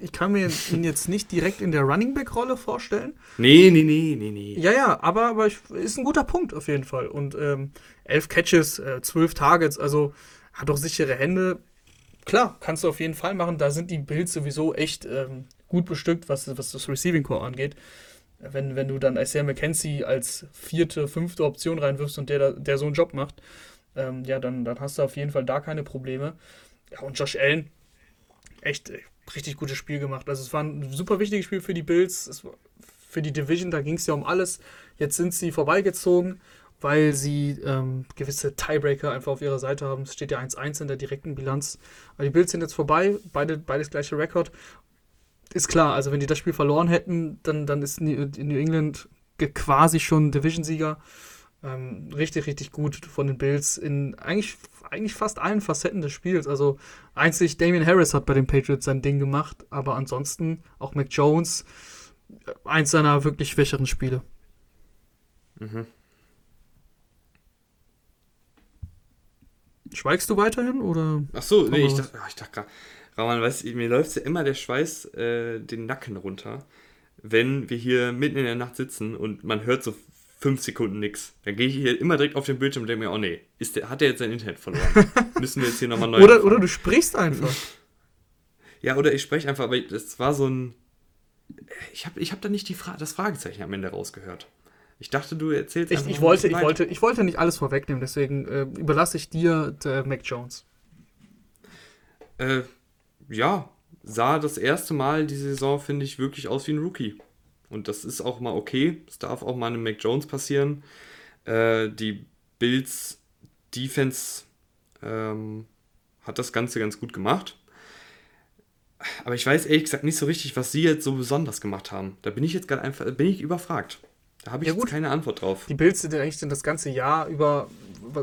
[SPEAKER 2] Ich kann mir ihn jetzt nicht direkt in der Running Back Rolle vorstellen.
[SPEAKER 1] Nee, nee, nee, nee, nee.
[SPEAKER 2] Ja, ja, aber, aber ich, ist ein guter Punkt auf jeden Fall. Und ähm, elf Catches, äh, zwölf Targets, also hat doch sichere Hände. Klar, kannst du auf jeden Fall machen. Da sind die Bills sowieso echt ähm, gut bestückt, was, was das Receiving Core angeht. Wenn, wenn du dann Isaiah McKenzie als vierte, fünfte Option reinwirfst und der, der so einen Job macht, ähm, ja, dann, dann hast du auf jeden Fall da keine Probleme. Ja, und Josh Allen, echt äh, richtig gutes Spiel gemacht. Also es war ein super wichtiges Spiel für die Bills, für die Division, da ging es ja um alles. Jetzt sind sie vorbeigezogen, weil sie ähm, gewisse Tiebreaker einfach auf ihrer Seite haben. Es steht ja 1-1 in der direkten Bilanz. Aber die Bills sind jetzt vorbei, beide, beides gleiche Rekord. Ist klar, also wenn die das Spiel verloren hätten, dann, dann ist New England quasi schon Division-Sieger. Ähm, richtig, richtig gut von den Bills in eigentlich, eigentlich fast allen Facetten des Spiels. Also einzig Damian Harris hat bei den Patriots sein Ding gemacht, aber ansonsten auch Mac Jones, äh, eins seiner wirklich schwächeren Spiele. Mhm. Schweigst du weiterhin oder?
[SPEAKER 1] Ach so, nee, ich dachte, ich dachte gerade, Raman, weißt du, mir läuft ja immer der Schweiß äh, den Nacken runter, wenn wir hier mitten in der Nacht sitzen und man hört so fünf Sekunden nix. Dann gehe ich hier immer direkt auf den Bildschirm und denke mir, oh nee, ist der, hat der jetzt sein Internet verloren? Müssen wir jetzt hier nochmal neu.
[SPEAKER 2] Oder, oder du sprichst einfach.
[SPEAKER 1] Ja, oder ich spreche einfach, aber das war so ein. Ich habe ich hab da nicht die Fra das Fragezeichen am Ende rausgehört. Ich dachte, du erzählst
[SPEAKER 2] ich, ich wollte, ich wollte, ich wollte nicht alles vorwegnehmen, deswegen äh, überlasse ich dir der Mac Jones.
[SPEAKER 1] Äh, ja, sah das erste Mal die Saison, finde ich, wirklich aus wie ein Rookie. Und das ist auch mal okay. Es darf auch mal einem Mac Jones passieren. Äh, die Bills Defense ähm, hat das Ganze ganz gut gemacht. Aber ich weiß ehrlich gesagt nicht so richtig, was sie jetzt so besonders gemacht haben. Da bin ich jetzt gerade einfach, bin ich überfragt. Da habe ich ja, jetzt keine Antwort drauf.
[SPEAKER 2] Die Bills sind eigentlich das ganze Jahr über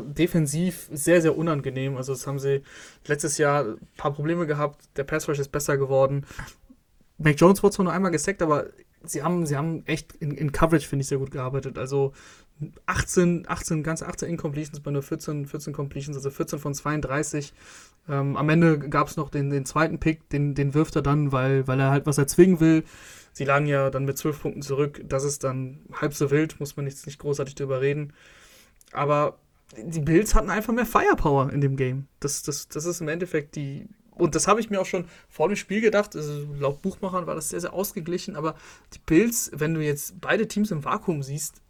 [SPEAKER 2] defensiv sehr, sehr unangenehm. Also das haben sie letztes Jahr ein paar Probleme gehabt. Der Pass Rush ist besser geworden. Mac Jones wurde zwar nur einmal gesackt, aber sie haben, sie haben echt in, in Coverage, finde ich, sehr gut gearbeitet. Also 18, 18, ganze 18 Incompletions bei nur 14, 14 Completions, also 14 von 32. Ähm, am Ende gab es noch den, den zweiten Pick, den, den wirft er dann, weil, weil er halt was erzwingen will. Sie lagen ja dann mit 12 Punkten zurück. Das ist dann halb so wild, muss man jetzt nicht großartig drüber reden. Aber die Bills hatten einfach mehr Firepower in dem Game. Das, das, das ist im Endeffekt die, und das habe ich mir auch schon vor dem Spiel gedacht. Also laut Buchmachern war das sehr, sehr ausgeglichen. Aber die Bills, wenn du jetzt beide Teams im Vakuum siehst,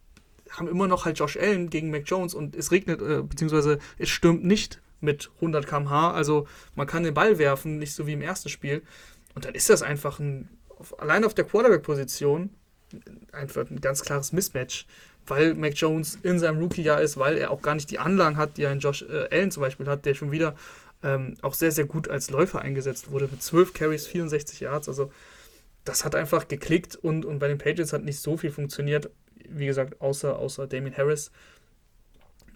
[SPEAKER 2] haben immer noch halt Josh Allen gegen Mac Jones und es regnet, äh, beziehungsweise es stürmt nicht mit 100 km/h. Also man kann den Ball werfen, nicht so wie im ersten Spiel. Und dann ist das einfach ein, auf, allein auf der Quarterback-Position einfach ein ganz klares Mismatch, weil Mac Jones in seinem Rookie-Jahr ist, weil er auch gar nicht die Anlagen hat, die ein Josh äh, Allen zum Beispiel hat, der schon wieder ähm, auch sehr, sehr gut als Läufer eingesetzt wurde, mit 12 Carries, 64 Yards. Also das hat einfach geklickt und, und bei den Patriots hat nicht so viel funktioniert, wie gesagt, außer, außer Damien Harris.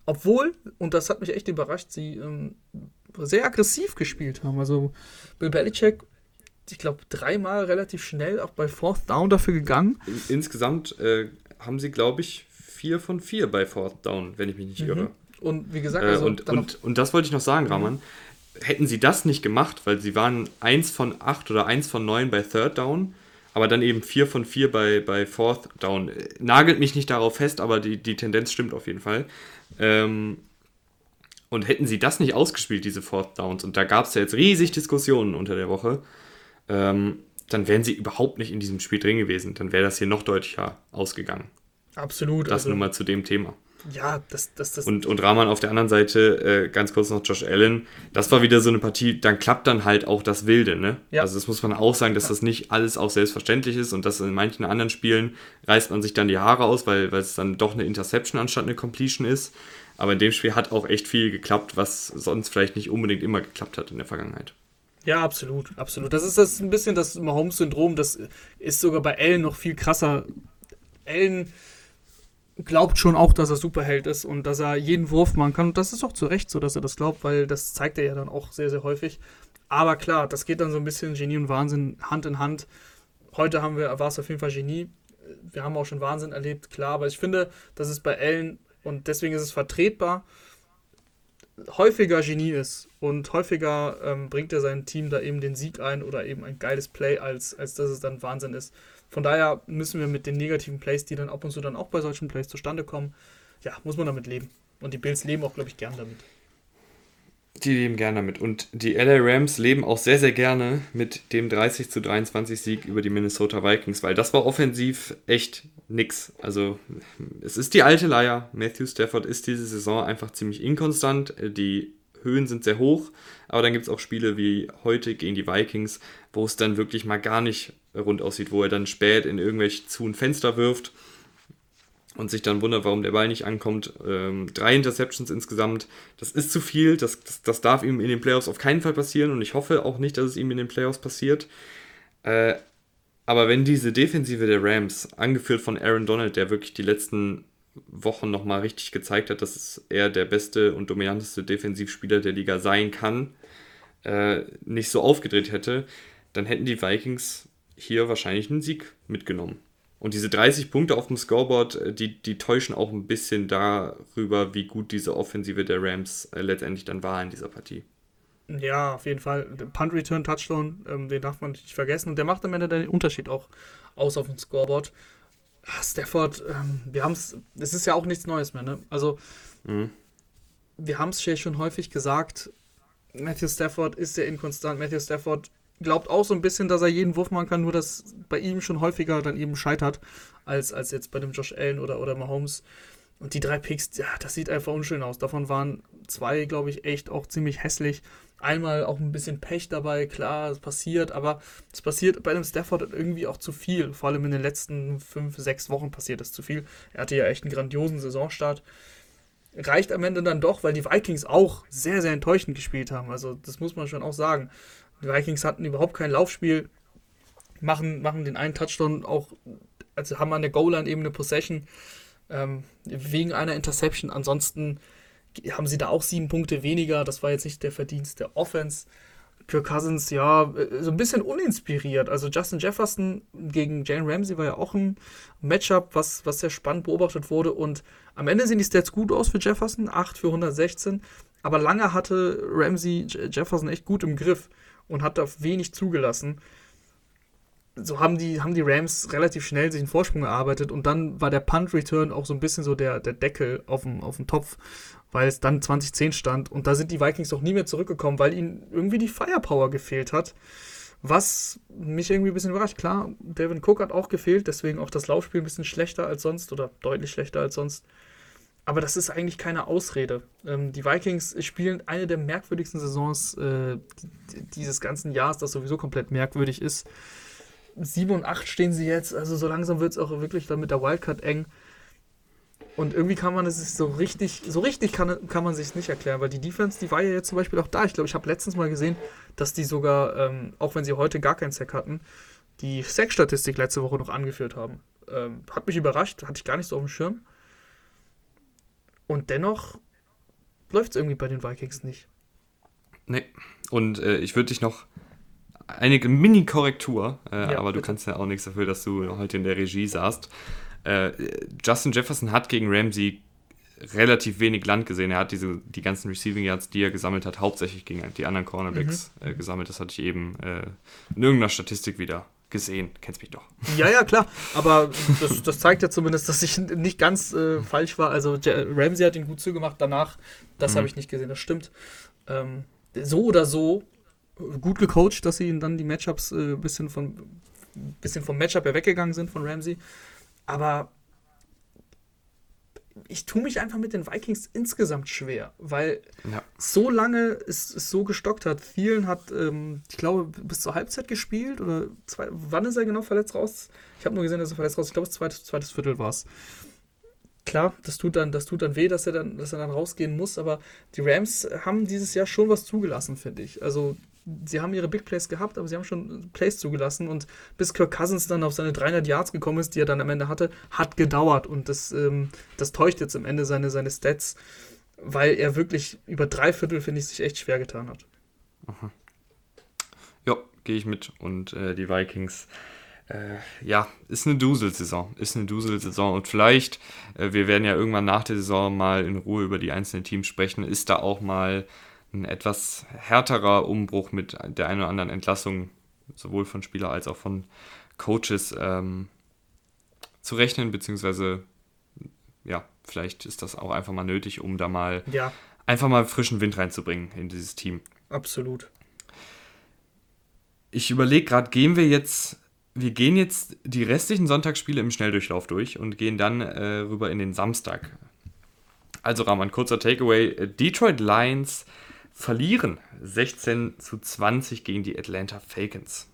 [SPEAKER 2] Obwohl, und das hat mich echt überrascht, sie ähm, sehr aggressiv gespielt haben. Also Bill Belichick, ich glaube, dreimal relativ schnell auch bei Fourth Down dafür gegangen.
[SPEAKER 1] Insgesamt äh, haben sie, glaube ich, vier von vier bei Fourth Down, wenn ich mich nicht mhm. irre.
[SPEAKER 2] Und wie gesagt,
[SPEAKER 1] Äh,
[SPEAKER 2] also
[SPEAKER 1] und,
[SPEAKER 2] dann
[SPEAKER 1] und, und das wollte ich noch sagen, Raman. Hätten sie das nicht gemacht, weil sie waren 1 von 8 oder 1 von 9 bei Third Down, aber dann eben 4 von 4 bei, bei Fourth Down. Nagelt mich nicht darauf fest, aber die, die Tendenz stimmt auf jeden Fall. Ähm, und hätten sie das nicht ausgespielt, diese Fourth Downs, und da gab es ja jetzt riesig Diskussionen unter der Woche, ähm, dann wären sie überhaupt nicht in diesem Spiel drin gewesen. Dann wäre das hier noch deutlicher ausgegangen.
[SPEAKER 2] absolut.
[SPEAKER 1] Das
[SPEAKER 2] also,
[SPEAKER 1] nur mal zu dem Thema.
[SPEAKER 2] Ja, das, das, das,
[SPEAKER 1] Und, und Rahman auf der anderen Seite, äh, ganz kurz noch Josh Allen, das war wieder so eine Partie, dann klappt dann halt auch das Wilde, ne?
[SPEAKER 2] Ja.
[SPEAKER 1] Also das muss man auch sagen, dass das nicht alles auch selbstverständlich ist und dass in manchen anderen Spielen reißt man sich dann die Haare aus, weil, weil es dann doch eine Interception anstatt eine Completion ist. Aber in dem Spiel hat auch echt viel geklappt, was sonst vielleicht nicht unbedingt immer geklappt hat in der Vergangenheit.
[SPEAKER 2] Ja, absolut, absolut. Das ist das ein bisschen das Mahomes-Syndrom. Das ist sogar bei Allen noch viel krasser. Allen glaubt schon auch, dass er Superheld ist und dass er jeden Wurf machen kann. Und das ist auch zu Recht so, dass er das glaubt, weil das zeigt er ja dann auch sehr, sehr häufig. Aber klar, das geht dann so ein bisschen Genie und Wahnsinn Hand in Hand. Heute haben wir, war es auf jeden Fall Genie. Wir haben auch schon Wahnsinn erlebt, klar. Aber ich finde, dass es bei Allen und deswegen ist es vertretbar, häufiger Genie ist und häufiger ähm, bringt er sein Team da eben den Sieg ein oder eben ein geiles Play, als, als dass es dann Wahnsinn ist. Von daher müssen wir mit den negativen Plays, die dann ab und zu dann auch bei solchen Plays zustande kommen, ja, muss man damit leben. Und die Bills leben auch, glaube ich, gern damit.
[SPEAKER 1] Die leben gerne damit. Und die LA Rams leben auch sehr, sehr gerne mit dem 30 zu 23 Sieg über die Minnesota Vikings, weil das war offensiv echt nix. Also es ist die alte Leier. Matthew Stafford ist diese Saison einfach ziemlich inkonstant. Die Höhen sind sehr hoch, aber dann gibt es auch Spiele wie heute gegen die Vikings, wo es dann wirklich mal gar nicht rund aussieht, wo er dann spät in irgendwelche zu ein Fenster wirft und sich dann wundert, warum der Ball nicht ankommt. Ähm, drei Interceptions insgesamt, das ist zu viel, das, das, das darf ihm in den Playoffs auf keinen Fall passieren und ich hoffe auch nicht, dass es ihm in den Playoffs passiert. Äh, aber wenn diese Defensive der Rams, angeführt von Aaron Donald, der wirklich die letzten Wochen nochmal richtig gezeigt hat, dass er der beste und dominanteste Defensivspieler der Liga sein kann, äh, nicht so aufgedreht hätte, dann hätten die Vikings hier wahrscheinlich einen Sieg mitgenommen. Und diese 30 Punkte auf dem Scoreboard, äh, die, die täuschen auch ein bisschen darüber, wie gut diese Offensive der Rams äh, letztendlich dann war in dieser Partie.
[SPEAKER 2] Ja, auf jeden Fall. Punt Return Touchdown, ähm, den darf man nicht vergessen. Und der macht am Ende den Unterschied auch aus auf dem Scoreboard. Ah, Stafford, ähm, wir haben es, es ist ja auch nichts Neues mehr, ne? Also,
[SPEAKER 1] Mhm.
[SPEAKER 2] wir haben es ja schon häufig gesagt, Matthew Stafford ist sehr inkonstant. Matthew Stafford glaubt auch so ein bisschen, dass er jeden Wurf machen kann, nur dass bei ihm schon häufiger dann eben scheitert, als, als jetzt bei dem Josh Allen oder, oder Mahomes. Und die drei Picks, ja, das sieht einfach unschön aus. Davon waren zwei, glaube ich, echt auch ziemlich hässlich. Einmal auch ein bisschen Pech dabei, klar, es passiert, aber es passiert bei einem Stafford irgendwie auch zu viel. Vor allem in den letzten fünf, sechs Wochen passiert es zu viel. Er hatte ja echt einen grandiosen Saisonstart. Reicht am Ende dann doch, weil die Vikings auch sehr, sehr enttäuschend gespielt haben. Also, das muss man schon auch sagen. Die Vikings hatten überhaupt kein Laufspiel, machen, machen den einen Touchdown auch, also haben an der Goal-Line eben eine Possession ähm, wegen einer Interception. Ansonsten haben sie da auch sieben Punkte weniger. Das war jetzt nicht der Verdienst der Offense. Kirk Cousins, ja, äh, so ein bisschen uninspiriert. Also Justin Jefferson gegen Jane Ramsey war ja auch ein Matchup, was, was sehr spannend beobachtet wurde. Und am Ende sehen die Stats gut aus für Jefferson, 8 für 116. Aber lange hatte Ramsey Jefferson echt gut im Griff und hat da wenig zugelassen. So haben die, haben die Rams relativ schnell sich einen Vorsprung erarbeitet und dann war der Punt-Return auch so ein bisschen so der, der Deckel auf dem, auf dem Topf, weil es dann 2010 stand und da sind die Vikings auch nie mehr zurückgekommen, weil ihnen irgendwie die Firepower gefehlt hat. Was mich irgendwie ein bisschen überrascht. Klar, Devin Cook hat auch gefehlt, deswegen auch das Laufspiel ein bisschen schlechter als sonst oder deutlich schlechter als sonst. Aber das ist eigentlich keine Ausrede. Ähm, die Vikings spielen eine der merkwürdigsten Saisons äh, dieses ganzen Jahres, das sowieso komplett merkwürdig ist. 7 und 8 stehen sie jetzt, also so langsam wird es auch wirklich dann mit der Wildcard eng. Und irgendwie kann man es sich so richtig, so richtig kann, kann man sich nicht erklären, weil die Defense, die war ja jetzt zum Beispiel auch da. Ich glaube, ich habe letztens mal gesehen, dass die sogar, ähm, auch wenn sie heute gar keinen Sack hatten, die Sack-Statistik letzte Woche noch angeführt haben. Ähm, hat mich überrascht, hatte ich gar nicht so auf dem Schirm. Und dennoch läuft es irgendwie bei den Vikings nicht.
[SPEAKER 1] Nee. Und äh, ich würde dich noch eine Mini-Korrektur, äh,
[SPEAKER 2] Ja,
[SPEAKER 1] aber du
[SPEAKER 2] bitte.
[SPEAKER 1] kannst ja auch nichts dafür, dass du heute in der Regie saßt. Äh, Justin Jefferson hat gegen Ramsey relativ wenig Land gesehen. Er hat diese, die ganzen Receiving Yards, die er gesammelt hat, hauptsächlich gegen die anderen Cornerbacks mhm. äh, gesammelt. Das hatte ich eben äh, in irgendeiner Statistik wieder gesehen. Kennst mich doch.
[SPEAKER 2] Ja, ja, klar. Aber das, das zeigt ja zumindest, dass ich nicht ganz äh, falsch war. Also Ramsey hat ihn gut zugemacht. Danach, das mhm. habe ich nicht gesehen. Das stimmt. Ähm, so oder so gut gecoacht, dass sie dann die Matchups ein äh, bisschen, von, bisschen vom Matchup her weggegangen sind von Ramsey. Aber ich tue mich einfach mit den Vikings insgesamt schwer, weil ja. so lange es, es so gestockt hat. Thielen hat, ähm, ich glaube, bis zur Halbzeit gespielt oder zwei, wann ist er genau verletzt raus? Ich habe nur gesehen, dass er verletzt raus. Ich glaube, das zweite, zweites Viertel war es. Klar, das tut dann, das tut dann weh, dass er dann, dass er dann rausgehen muss, aber die Rams haben dieses Jahr schon was zugelassen, finde ich. Also sie haben ihre Big Plays gehabt, aber sie haben schon Plays zugelassen und bis Kirk Cousins dann auf seine 300 Yards gekommen ist, die er dann am Ende hatte, hat gedauert und das, ähm, das täuscht jetzt am Ende seine, seine Stats, weil er wirklich über drei Viertel, finde ich, sich echt schwer getan hat.
[SPEAKER 1] Aha. Ja, gehe ich mit und äh, die Vikings äh, ja, ist eine Dusel-Saison. Ist eine Dusel-Saison. Und vielleicht, äh, wir werden ja irgendwann nach der Saison mal in Ruhe über die einzelnen Teams sprechen, ist da auch mal ein etwas härterer Umbruch mit der einen oder anderen Entlassung, sowohl von Spieler als auch von Coaches, ähm, zu rechnen, beziehungsweise ja, vielleicht ist das auch einfach mal nötig, um da mal ja. einfach mal frischen Wind reinzubringen in dieses Team.
[SPEAKER 2] Absolut.
[SPEAKER 1] Ich überlege gerade, gehen wir jetzt, wir gehen jetzt die restlichen Sonntagsspiele im Schnelldurchlauf durch und gehen dann äh, rüber in den Samstag. Also Rahman, kurzer Takeaway. Detroit Lions verlieren 16 zu 20 gegen die Atlanta Falcons.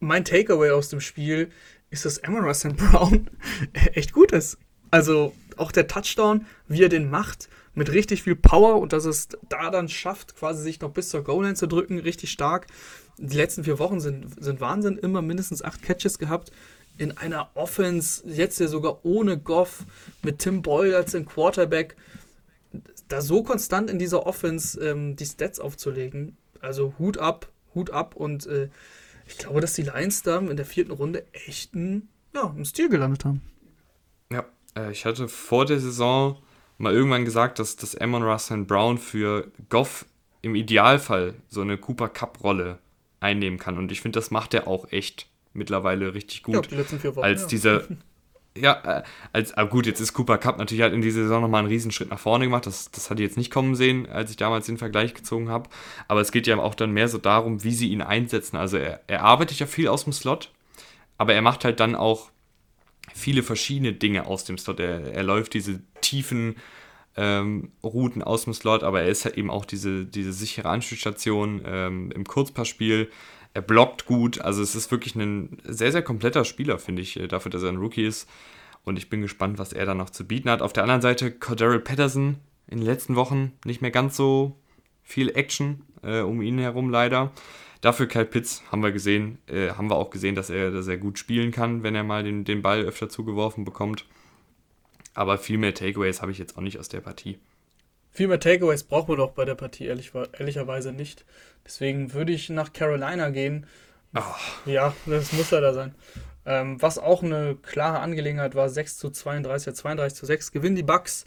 [SPEAKER 2] Mein Takeaway aus dem Spiel ist, dass Amon Russell Brown echt gut ist. Also auch der Touchdown, wie er den macht, mit richtig viel Power und dass es da dann schafft, quasi sich noch bis zur Goal-Line zu drücken, richtig stark. Die letzten vier Wochen sind, sind Wahnsinn, immer mindestens acht Catches gehabt. In einer Offense, jetzt ja sogar ohne Goff, mit Tim Boyle als den Quarterback da so konstant in dieser Offense ähm, die Stats aufzulegen, also Hut ab, Hut ab und äh, ich glaube, dass die Lions da in der vierten Runde echt ein, ja, einen Stil gelandet haben.
[SPEAKER 1] Ja, äh, ich hatte vor der Saison mal irgendwann gesagt, dass das Amon Russell Brown für Goff im Idealfall so eine Cooper Cup Rolle einnehmen kann und ich finde, das macht er auch echt mittlerweile richtig gut. Ja, die letzten vier Wochen, als ja. dieser ja, äh, als, aber gut, jetzt ist Cooper Cup natürlich halt in dieser Saison nochmal einen Riesenschritt nach vorne gemacht. Das, das hatte ich jetzt nicht kommen sehen, als ich damals den Vergleich gezogen habe. Aber es geht ja auch dann mehr so darum, wie sie ihn einsetzen. Also er, er arbeitet ja viel aus dem Slot, aber er macht halt dann auch viele verschiedene Dinge aus dem Slot. Er, er läuft diese tiefen ähm, Routen aus dem Slot, aber er ist halt eben auch diese, diese sichere Anspielstation ähm, im Kurzpassspiel. Er blockt gut, also es ist wirklich ein sehr, sehr kompletter Spieler, finde ich, äh, dafür, dass er ein Rookie ist. Und ich bin gespannt, was er da noch zu bieten hat. Auf der anderen Seite, Cordero Patterson in den letzten Wochen nicht mehr ganz so viel Action äh, um ihn herum leider. Dafür Kyle Pitts haben wir gesehen, äh, haben wir auch gesehen, dass er, dass er gut spielen kann, wenn er mal den, den Ball öfter zugeworfen bekommt. Aber viel mehr Takeaways habe ich jetzt auch nicht aus der Partie.
[SPEAKER 2] Viel mehr Takeaways brauchen wir doch bei der Partie, ehrlich, ehrlicherweise nicht. Deswegen würde ich nach Carolina gehen. Oh. Ja, das muss leider sein. Ähm, was auch eine klare Angelegenheit war, 6 zu 32, 32 zu 6, gewinnen die Bucks.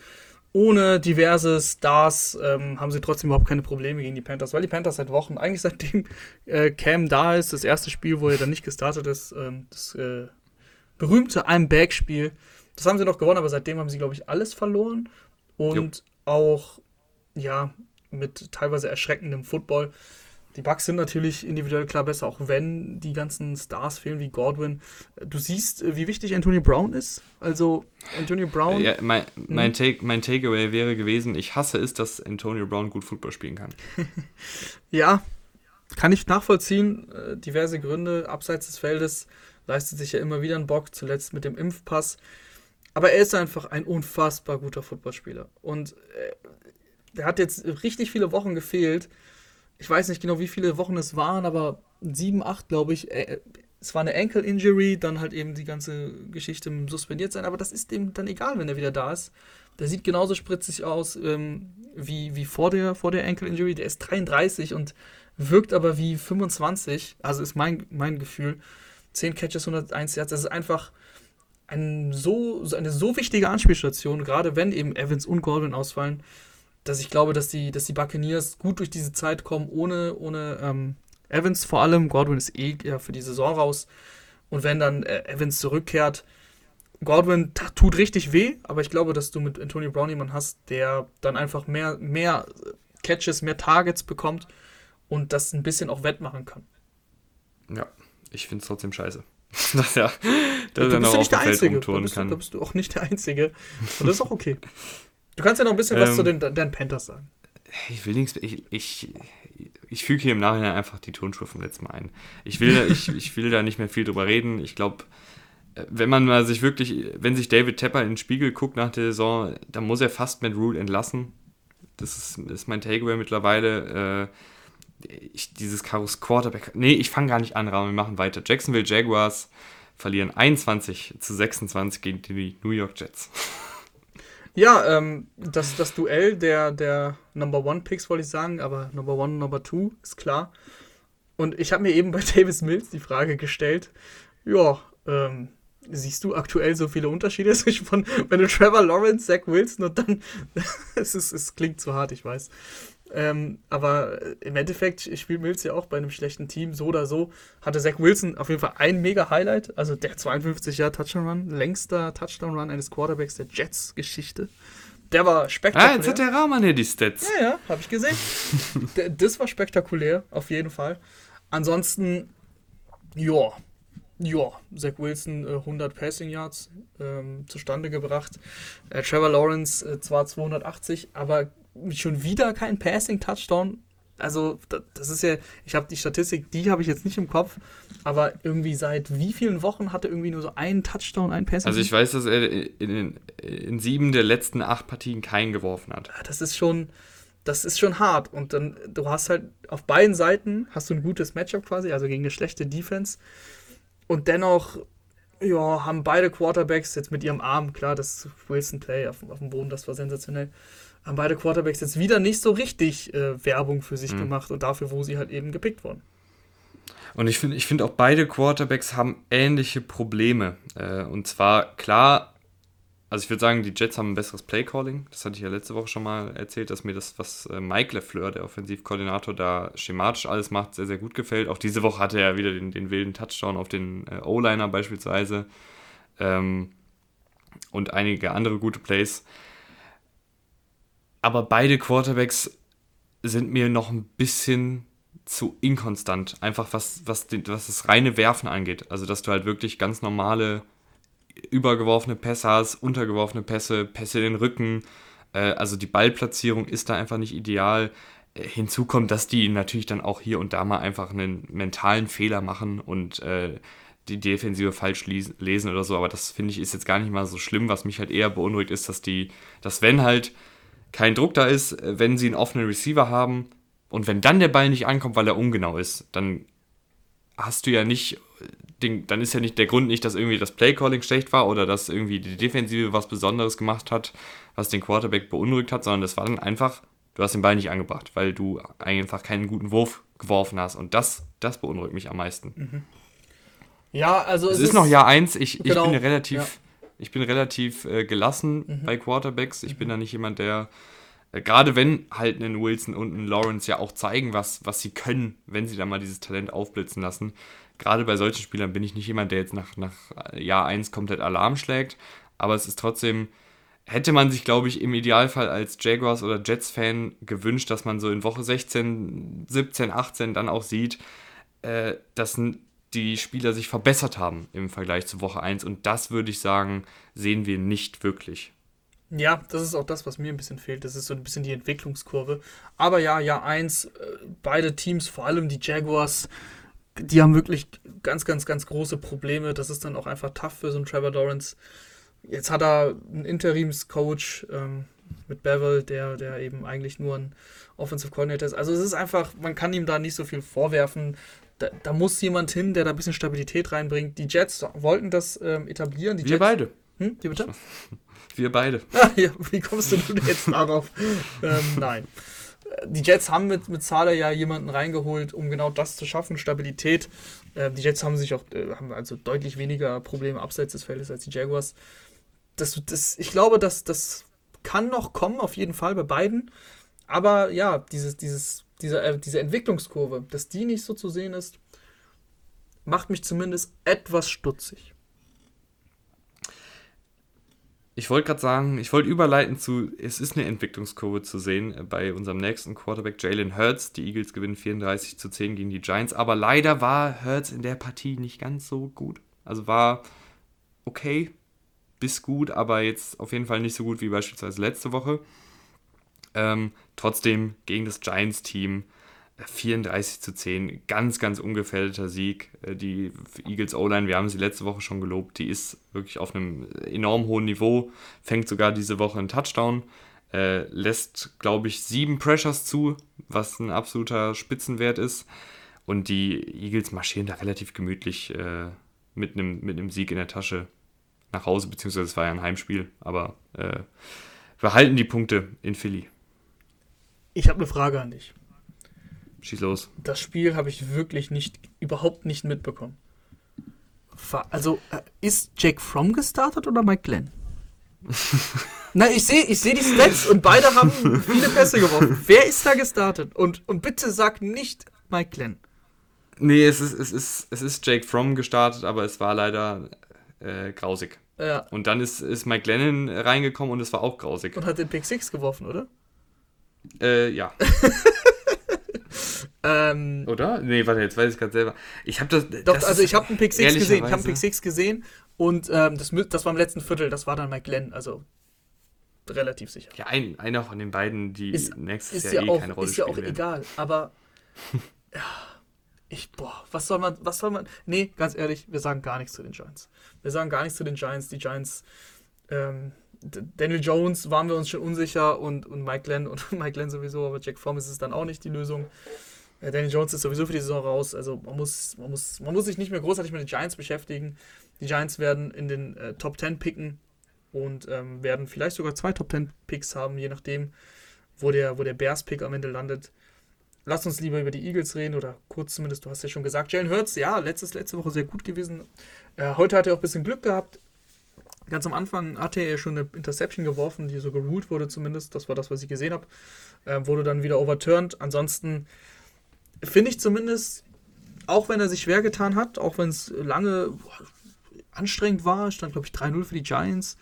[SPEAKER 2] Ohne diverse Stars ähm, haben sie trotzdem überhaupt keine Probleme gegen die Panthers, weil die Panthers seit Wochen, eigentlich seitdem äh, Cam da ist, das erste Spiel, wo er dann nicht gestartet ist, ähm, das äh, berühmte I'm-Back-Spiel, das haben sie noch gewonnen, aber seitdem haben sie, glaube ich, alles verloren. Und auch ja mit teilweise erschreckendem Football. Die Bucks sind natürlich individuell klar besser, auch wenn die ganzen Stars fehlen wie Godwin. Du siehst, wie wichtig Antonio Brown ist. Also Antonio Brown.
[SPEAKER 1] Ja, mein, mein, Take, mein Takeaway wäre gewesen, ich hasse es, dass Antonio Brown gut Football spielen kann.
[SPEAKER 2] ja, kann ich nachvollziehen. Äh, diverse Gründe. Abseits des Feldes leistet sich ja immer wieder ein Bock, zuletzt mit dem Impfpass. Aber er ist einfach ein unfassbar guter Footballspieler. Und äh, er hat jetzt richtig viele Wochen gefehlt. Ich weiß nicht genau, wie viele Wochen es waren, aber sieben, acht, glaube ich. Äh, es war eine Ankle-Injury, dann halt eben die ganze Geschichte mit suspendiert sein, aber das ist dem dann egal, wenn er wieder da ist. Der sieht genauso spritzig aus ähm, wie, wie vor der, vor der Ankle-Injury. Der ist 33 und wirkt aber wie 25. Also ist mein, mein Gefühl. 10 Catches, 101 Yards. Das ist einfach ein so, eine so wichtige Anspielstation, gerade wenn eben Evans und Gordon ausfallen, dass ich glaube, dass die, dass die Buccaneers gut durch diese Zeit kommen, ohne, ohne ähm, Evans vor allem. Godwin ist eh ja für die Saison raus. Und wenn dann äh, Evans zurückkehrt, Godwin tut richtig weh, aber ich glaube, dass du mit Antonio Brown jemanden hast, der dann einfach mehr, mehr Catches, mehr Targets bekommt und das ein bisschen auch wettmachen kann.
[SPEAKER 1] Ja, ich finde es trotzdem scheiße. Dass
[SPEAKER 2] er, dass er noch auf dem Feld rumtouren da kann. Da bist du auch nicht der Einzige. Und das ist auch okay. Du kannst ja noch ein bisschen ähm, was zu den, den Panthers sagen.
[SPEAKER 1] Ich will nichts. Ich, ich, ich füge hier im Nachhinein einfach die Tonschuhe vom letzten Mal ein. Ich will, ich, ich will da nicht mehr viel drüber reden. Ich glaube, wenn man mal sich wirklich, wenn sich David Tepper in den Spiegel guckt nach der Saison, dann muss er fast Matt Rule entlassen. Das ist, ist mein Takeaway mittlerweile. Äh, ich, dieses Karos Quarterback. Nee, ich fange gar nicht an, Raum, wir machen weiter. Jacksonville Jaguars verlieren 21 zu 26 gegen die New York Jets.
[SPEAKER 2] Ja, ähm, das, das Duell der, der Number One Picks wollte ich sagen, aber Number One, Number Two ist klar. Und ich habe mir eben bei Davis Mills die Frage gestellt, ja, ähm, siehst du aktuell so viele Unterschiede zwischen wenn du Trevor Lawrence, Zach Wilson und dann, es, ist, es klingt zu hart, ich weiß. Ähm, aber im Endeffekt spielt Mills ja auch bei einem schlechten Team, so oder so. Hatte Zach Wilson auf jeden Fall ein mega Highlight, also der 52 Jahre Touchdown Run, längster Touchdown Run eines Quarterbacks der Jets-Geschichte. Der war spektakulär.
[SPEAKER 1] Ah, jetzt hat der Rahman hier die Stats.
[SPEAKER 2] Ja, ja, habe ich gesehen. das war spektakulär, auf jeden Fall. Ansonsten, ja, ja, Zach Wilson äh, 100 Passing Yards ähm, zustande gebracht. Äh, Trevor Lawrence äh, zwar 280, aber schon wieder kein Passing-Touchdown. Also, das ist ja, ich habe die Statistik, die habe ich jetzt nicht im Kopf, aber irgendwie seit wie vielen Wochen hat er irgendwie nur so einen Touchdown, einen Passing?
[SPEAKER 1] Also, ich weiß, dass er in, in sieben der letzten acht Partien keinen geworfen hat.
[SPEAKER 2] Das ist schon, das ist schon hart. Und dann, du hast halt auf beiden Seiten hast du ein gutes Matchup quasi, also gegen eine schlechte Defense. Und dennoch, ja, haben beide Quarterbacks jetzt mit ihrem Arm, klar, das Wilson Play auf, auf dem Boden, das war sensationell haben beide Quarterbacks jetzt wieder nicht so richtig äh, Werbung für sich mhm. gemacht und dafür, wo sie halt eben gepickt wurden.
[SPEAKER 1] Und ich finde ich find auch beide Quarterbacks haben ähnliche Probleme. Äh, und zwar, klar, also ich würde sagen, die Jets haben ein besseres Playcalling. Das hatte ich ja letzte Woche schon mal erzählt, dass mir das, was äh, Mike LeFleur, der Offensivkoordinator, da schematisch alles macht, sehr, sehr gut gefällt. Auch diese Woche hatte er wieder den, den wilden Touchdown auf den äh, O-Liner beispielsweise. Ähm, und einige andere gute Plays aber beide Quarterbacks sind mir noch ein bisschen zu inkonstant. Einfach was, was, den, was das reine Werfen angeht. Also, dass du halt wirklich ganz normale übergeworfene Pässe hast, untergeworfene Pässe, Pässe in den Rücken. Äh, also die Ballplatzierung ist da einfach nicht ideal. Äh, hinzu kommt, dass die natürlich dann auch hier und da mal einfach einen mentalen Fehler machen und äh, die Defensive falsch lesen oder so. Aber das finde ich ist jetzt gar nicht mal so schlimm. Was mich halt eher beunruhigt ist, dass die, dass wenn halt kein Druck da ist, äh, wenn sie einen offenen Receiver haben und wenn dann der Ball nicht ankommt, weil er ungenau ist, dann hast du ja nicht, den, dann ist ja nicht der Grund nicht, dass irgendwie das Playcalling schlecht war oder dass irgendwie die Defensive was Besonderes gemacht hat, was den Quarterback beunruhigt hat, sondern das war dann einfach, du hast den Ball nicht angebracht, weil du einfach keinen guten Wurf geworfen hast und das, das beunruhigt mich am meisten. Mhm.
[SPEAKER 2] Ja, also
[SPEAKER 1] es, es ist, ist, noch Jahr 1, ich, genau, ich bin relativ. Ich bin relativ äh, gelassen mhm. bei Quarterbacks. Ich mhm. bin da nicht jemand, der, äh, gerade wenn halt ein Wilson und ein Lawrence ja auch zeigen, was, was sie können, wenn sie da mal dieses Talent aufblitzen lassen. Gerade bei solchen Spielern bin ich nicht jemand, der jetzt nach, nach Jahr 1 komplett Alarm schlägt. Aber es ist trotzdem, hätte man sich, glaube ich, im Idealfall als Jaguars- oder Jets-Fan gewünscht, dass man so in Woche 16, 17, 18 dann auch sieht, äh, dass ein die Spieler sich verbessert haben im Vergleich zu Woche 1. Und das würde ich sagen, sehen wir nicht wirklich.
[SPEAKER 2] Ja, das ist auch das, was mir ein bisschen fehlt. Das ist so ein bisschen die Entwicklungskurve. Aber ja, Jahr 1, äh, beide Teams, vor allem die Jaguars, die haben wirklich ganz, ganz, ganz große Probleme. Das ist dann auch einfach tough für so einen Trevor Lawrence. Jetzt hat er einen Interimscoach ähm, mit Bevel, der, der eben eigentlich nur ein Offensive Coordinator ist. Also es ist einfach, man kann ihm da nicht so viel vorwerfen da, da, muss jemand hin, der da ein bisschen Stabilität reinbringt. Die Jets wollten das ähm, etablieren. Die
[SPEAKER 1] Wir
[SPEAKER 2] Jets,
[SPEAKER 1] beide.
[SPEAKER 2] Hm? Wie bitte?
[SPEAKER 1] Wir beide.
[SPEAKER 2] Ah, ja, wie kommst du jetzt darauf? ähm, nein. die Jets haben mit, mit Zahler ja jemanden reingeholt, um genau das zu schaffen, Stabilität. Äh, die Jets haben sich auch, äh, haben also deutlich weniger Probleme abseits des Feldes als die Jaguars. Das, das, ich glaube, dass das kann noch kommen, auf jeden Fall bei beiden. Aber ja, dieses, dieses, diese, äh, diese Entwicklungskurve, dass die nicht so zu sehen ist, macht mich zumindest etwas stutzig.
[SPEAKER 1] Ich wollte gerade sagen, ich wollte überleiten zu, es ist eine Entwicklungskurve zu sehen bei unserem nächsten Quarterback Jalen Hurts. Die Eagles gewinnen 34 zu 10 gegen die Giants, aber leider war Hurts in der Partie nicht ganz so gut. Also war okay bis gut, aber jetzt auf jeden Fall nicht so gut wie beispielsweise letzte Woche. Ähm, trotzdem gegen das Giants-Team 34 zu 10, ganz, ganz ungefährdeter Sieg. Äh, die Eagles O-Line, wir haben sie letzte Woche schon gelobt, die ist wirklich auf einem enorm hohen Niveau, fängt sogar diese Woche einen Touchdown, äh, lässt, glaube ich, sieben Pressures zu, was ein absoluter Spitzenwert ist. Und die Eagles marschieren da relativ gemütlich äh, mit einem mit Sieg in der Tasche nach Hause, beziehungsweise es war ja ein Heimspiel, aber äh, behalten die Punkte in Philly.
[SPEAKER 2] Ich habe eine Frage an dich.
[SPEAKER 1] Schieß los.
[SPEAKER 2] Das Spiel habe ich wirklich nicht, überhaupt nicht mitbekommen. Also, äh, ist Jake Fromm gestartet oder Mike Glenn? Nein, ich sehe ich seh die Stats und beide haben viele Pässe geworfen. Wer ist da gestartet? Und, und bitte sag nicht Mike Glenn.
[SPEAKER 1] Nee, es ist, es, ist, es ist Jake Fromm gestartet, aber es war leider äh, grausig. Ja. Und dann ist, ist Mike Glennon reingekommen und es war auch grausig.
[SPEAKER 2] Und hat den Pick 6 geworfen, oder?
[SPEAKER 1] Äh, ja. Ähm, Oder? Nee, warte, jetzt weiß ich gerade selber. Ich habe das.
[SPEAKER 2] Doch, das also ich habe einen Pick 6 gesehen. Ich habe einen Pick 6 gesehen und ähm, das, das war im letzten Viertel, das war dann Mike Glenn, also relativ sicher.
[SPEAKER 1] Ja, ein, einer von den beiden, die
[SPEAKER 2] ist,
[SPEAKER 1] nächstes
[SPEAKER 2] ist Jahr ja eh auch, keine Rolle spielen. Ist ja auch werden. egal, aber. ja, ich, boah, was soll man, was soll man. Nee, ganz ehrlich, wir sagen gar nichts zu den Giants. Wir sagen gar nichts zu den Giants. Die Giants. Ähm, Daniel Jones waren wir uns schon unsicher und, und Mike Glenn und Mike Glenn sowieso, aber Jack Fromm ist es dann auch nicht die Lösung. Äh, Danny Jones ist sowieso für die Saison raus. Also man muss, man muss, man muss sich nicht mehr großartig mit den Giants beschäftigen. Die Giants werden in den äh, Top 10 picken und ähm, werden vielleicht sogar zwei Top 10 Picks haben, je nachdem, wo der, wo der Bears-Pick am Ende landet. Lass uns lieber über die Eagles reden oder kurz zumindest, du hast ja schon gesagt, Jalen Hurts, ja, letztes, letzte Woche sehr gut gewesen. Äh, heute hat er auch ein bisschen Glück gehabt. Ganz am Anfang hatte er schon eine Interception geworfen, die so geruled wurde zumindest. Das war das, was ich gesehen habe. Äh, wurde dann wieder overturned. Ansonsten finde ich zumindest, auch wenn er sich schwer getan hat, auch wenn es lange anstrengend war, stand glaube ich 3-0 für die Giants.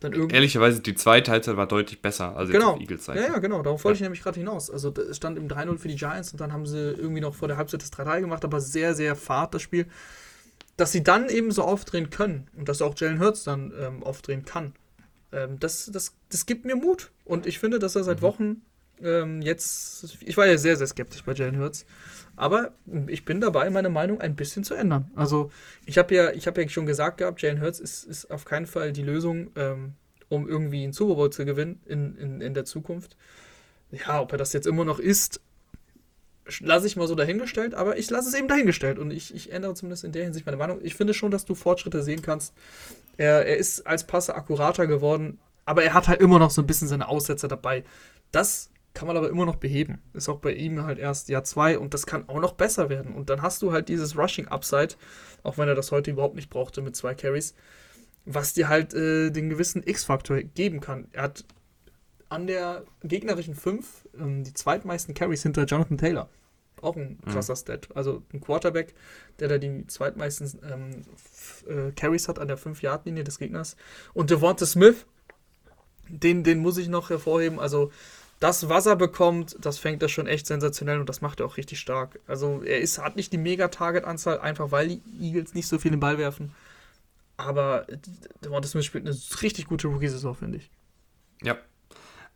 [SPEAKER 1] Dann Ehrlicherweise, die zweite Halbzeit war deutlich besser als
[SPEAKER 2] genau. Eagles Seite. Ja, ja, genau. Darauf wollte ja. ich nämlich gerade hinaus. Also es stand im 3-0 für die Giants und dann haben sie irgendwie noch vor der Halbzeit das 3-3 gemacht, aber sehr, sehr fad das Spiel. Dass sie dann eben so aufdrehen können und dass auch Jalen Hurts dann ähm, aufdrehen kann, ähm, das, das, das gibt mir Mut. Und ich finde, dass er seit mhm. Wochen ähm, jetzt, ich war ja sehr, sehr skeptisch bei Jalen Hurts, aber ich bin dabei, meine Meinung ein bisschen zu ändern. Also ich habe ja, ich habe ja schon gesagt gehabt, Jalen Hurts ist, ist auf keinen Fall die Lösung, ähm, um irgendwie einen Super Bowl zu gewinnen in, in, in der Zukunft. Ja, ob er das jetzt immer noch ist, lasse ich mal so dahingestellt, aber ich lasse es eben dahingestellt und ich, ich ändere zumindest in der Hinsicht meine Meinung. Ich finde schon, dass du Fortschritte sehen kannst. Er, er ist als Passer akkurater geworden, aber er hat halt immer noch so ein bisschen seine Aussätze dabei. Das kann man aber immer noch beheben. Ist auch bei ihm halt erst Jahr zwei und das kann auch noch besser werden. Und dann hast du halt dieses Rushing Upside, auch wenn er das heute überhaupt nicht brauchte mit zwei Carries, was dir halt äh, den gewissen X-Faktor geben kann. Er hat an der gegnerischen 5 ähm, die zweitmeisten Carries hinter Jonathan Taylor. Auch ein mhm. krasser mhm. Stat. Also ein Quarterback, der da die zweitmeisten ähm, äh, Carries hat an der 5-Yard-Linie des Gegners. Und Devonta Smith, den, den muss ich noch hervorheben. Also das, was er bekommt, das fängt er schon echt sensationell und das macht er auch richtig stark. Also er ist, hat nicht die Mega-Target-Anzahl, einfach weil die Eagles nicht so viel den Ball werfen. Aber Devonta Smith spielt eine richtig gute Rookie-Saison, finde ich.
[SPEAKER 1] Ja.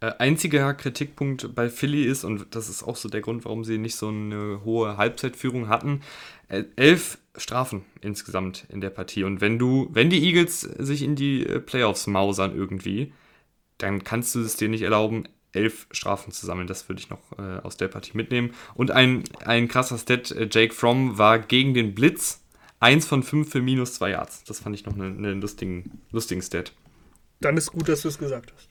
[SPEAKER 1] Äh, einziger Kritikpunkt bei Philly ist, und das ist auch so der Grund, warum sie nicht so eine hohe Halbzeitführung hatten, äh, elf Strafen insgesamt in der Partie. Und wenn du, wenn die Eagles sich in die äh, Playoffs mausern irgendwie, dann kannst du es dir nicht erlauben, elf Strafen zu sammeln. Das würde ich noch äh, aus der Partie mitnehmen. Und ein, ein krasser Stat, Jake Fromm war gegen den Blitz 1 von 5 für minus 2 Yards. Das fand ich noch einen eine lustigen, lustigen Stat.
[SPEAKER 2] Dann ist gut, dass du es gesagt hast.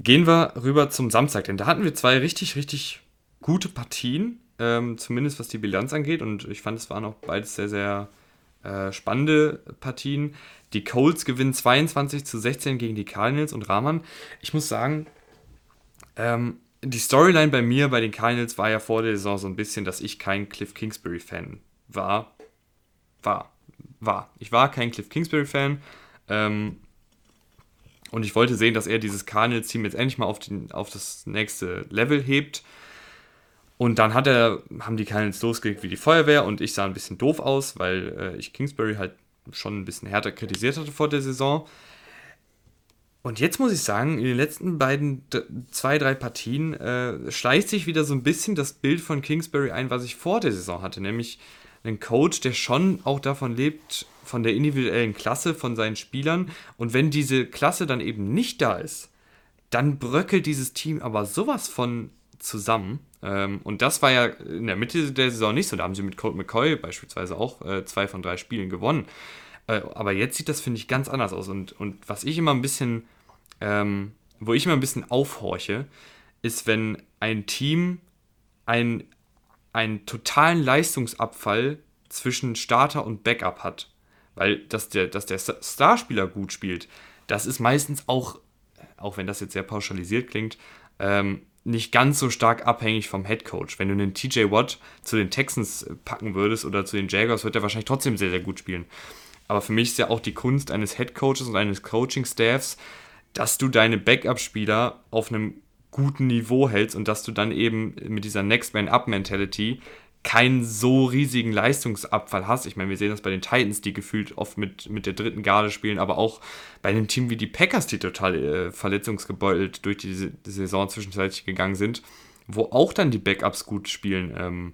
[SPEAKER 1] Gehen wir rüber zum Samstag, denn da hatten wir zwei richtig, richtig gute Partien, ähm, zumindest was die Bilanz angeht. Und ich fand, es waren auch beides sehr, sehr äh, spannende Partien. Die Colts gewinnen 22 zu 16 gegen die Cardinals und Rahman. Ich muss sagen, ähm, die Storyline bei mir, bei den Cardinals, war ja vor der Saison so ein bisschen, dass ich kein Cliff Kingsbury-Fan war. War. War. Ich war kein Cliff Kingsbury-Fan. Ähm, und ich wollte sehen, dass er dieses Cardinals-Team jetzt endlich mal auf, den, auf das nächste Level hebt. Und dann hat er, haben die Cardinals losgelegt wie die Feuerwehr und ich sah ein bisschen doof aus, weil äh, ich Kingsbury halt schon ein bisschen härter kritisiert hatte vor der Saison. Und jetzt muss ich sagen, in den letzten beiden, zwei, drei Partien äh, schleicht sich wieder so ein bisschen das Bild von Kingsbury ein, was ich vor der Saison hatte, nämlich einen Coach, der schon auch davon lebt, von der individuellen Klasse von seinen Spielern. Und wenn diese Klasse dann eben nicht da ist, dann bröckelt dieses Team aber sowas von zusammen. Ähm, und das war ja in der Mitte der Saison nicht so. Da haben sie mit Colt McCoy beispielsweise auch äh, zwei von drei Spielen gewonnen. Äh, aber jetzt sieht das, finde ich, ganz anders aus. Und, und was ich immer ein bisschen, ähm, wo ich immer ein bisschen aufhorche, ist, wenn ein Team ein, einen totalen Leistungsabfall zwischen Starter und Backup hat. Weil dass der, dass der Starspieler gut spielt, das ist meistens auch, auch wenn das jetzt sehr pauschalisiert klingt, ähm, nicht ganz so stark abhängig vom Head Coach. Wenn du einen TJ Watt zu den Texans packen würdest oder zu den Jaguars, wird er wahrscheinlich trotzdem sehr, sehr gut spielen. Aber für mich ist ja auch die Kunst eines Head Coaches und eines Coaching-Staffs, dass du deine Backup-Spieler auf einem guten Niveau hältst und dass du dann eben mit dieser Next Man Up Mentality keinen so riesigen Leistungsabfall hast. Ich meine, wir sehen das bei den Titans, die gefühlt oft mit, mit der dritten Garde spielen, aber auch bei einem Team wie die Packers, die total äh, verletzungsgebeutelt durch die, die Saison zwischenzeitlich gegangen sind, wo auch dann die Backups gut spielen. Ähm,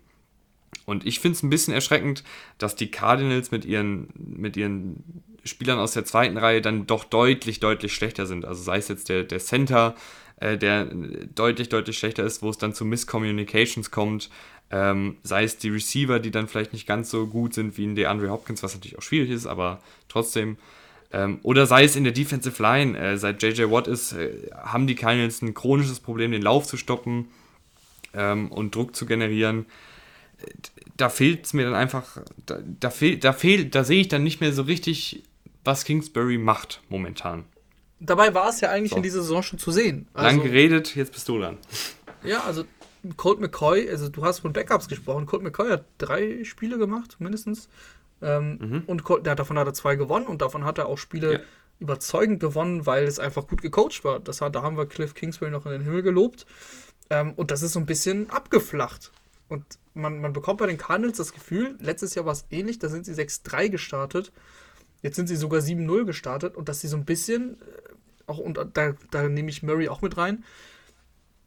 [SPEAKER 1] und ich finde es ein bisschen erschreckend, dass die Cardinals mit ihren, mit ihren Spielern aus der zweiten Reihe dann doch deutlich, deutlich schlechter sind. Also sei es jetzt der, der Center, äh, der deutlich, deutlich schlechter ist, wo es dann zu Miscommunications kommt. Ähm, sei es die Receiver, die dann vielleicht nicht ganz so gut sind wie in der Andre Hopkins, was natürlich auch schwierig ist, aber trotzdem. Ähm, oder sei es in der Defensive Line, äh, seit JJ Watt ist, äh, haben die Cardinals ein chronisches Problem, den Lauf zu stoppen ähm, und Druck zu generieren. Da fehlt es mir dann einfach, da, da, fehl, da, fehlt, da sehe ich dann nicht mehr so richtig, was Kingsbury macht momentan.
[SPEAKER 2] Dabei war es ja eigentlich so. in dieser Saison schon zu sehen.
[SPEAKER 1] Also, Lang geredet, jetzt bist du dran.
[SPEAKER 2] Ja, also Colt McCoy, also du hast von Backups gesprochen. Colt McCoy hat drei Spiele gemacht, mindestens. Ähm, mhm. Und Colt, der, davon hat er zwei gewonnen und davon hat er auch Spiele ja. überzeugend gewonnen, weil es einfach gut gecoacht war. Das hat, da haben wir Cliff Kingsbury noch in den Himmel gelobt. Ähm, und das ist so ein bisschen abgeflacht. Und man, man bekommt bei den Cardinals das Gefühl, letztes Jahr war es ähnlich, da sind sie 6-3 gestartet. Jetzt sind sie sogar 7-0 gestartet und dass sie so ein bisschen, äh, auch und da, da nehme ich Murray auch mit rein,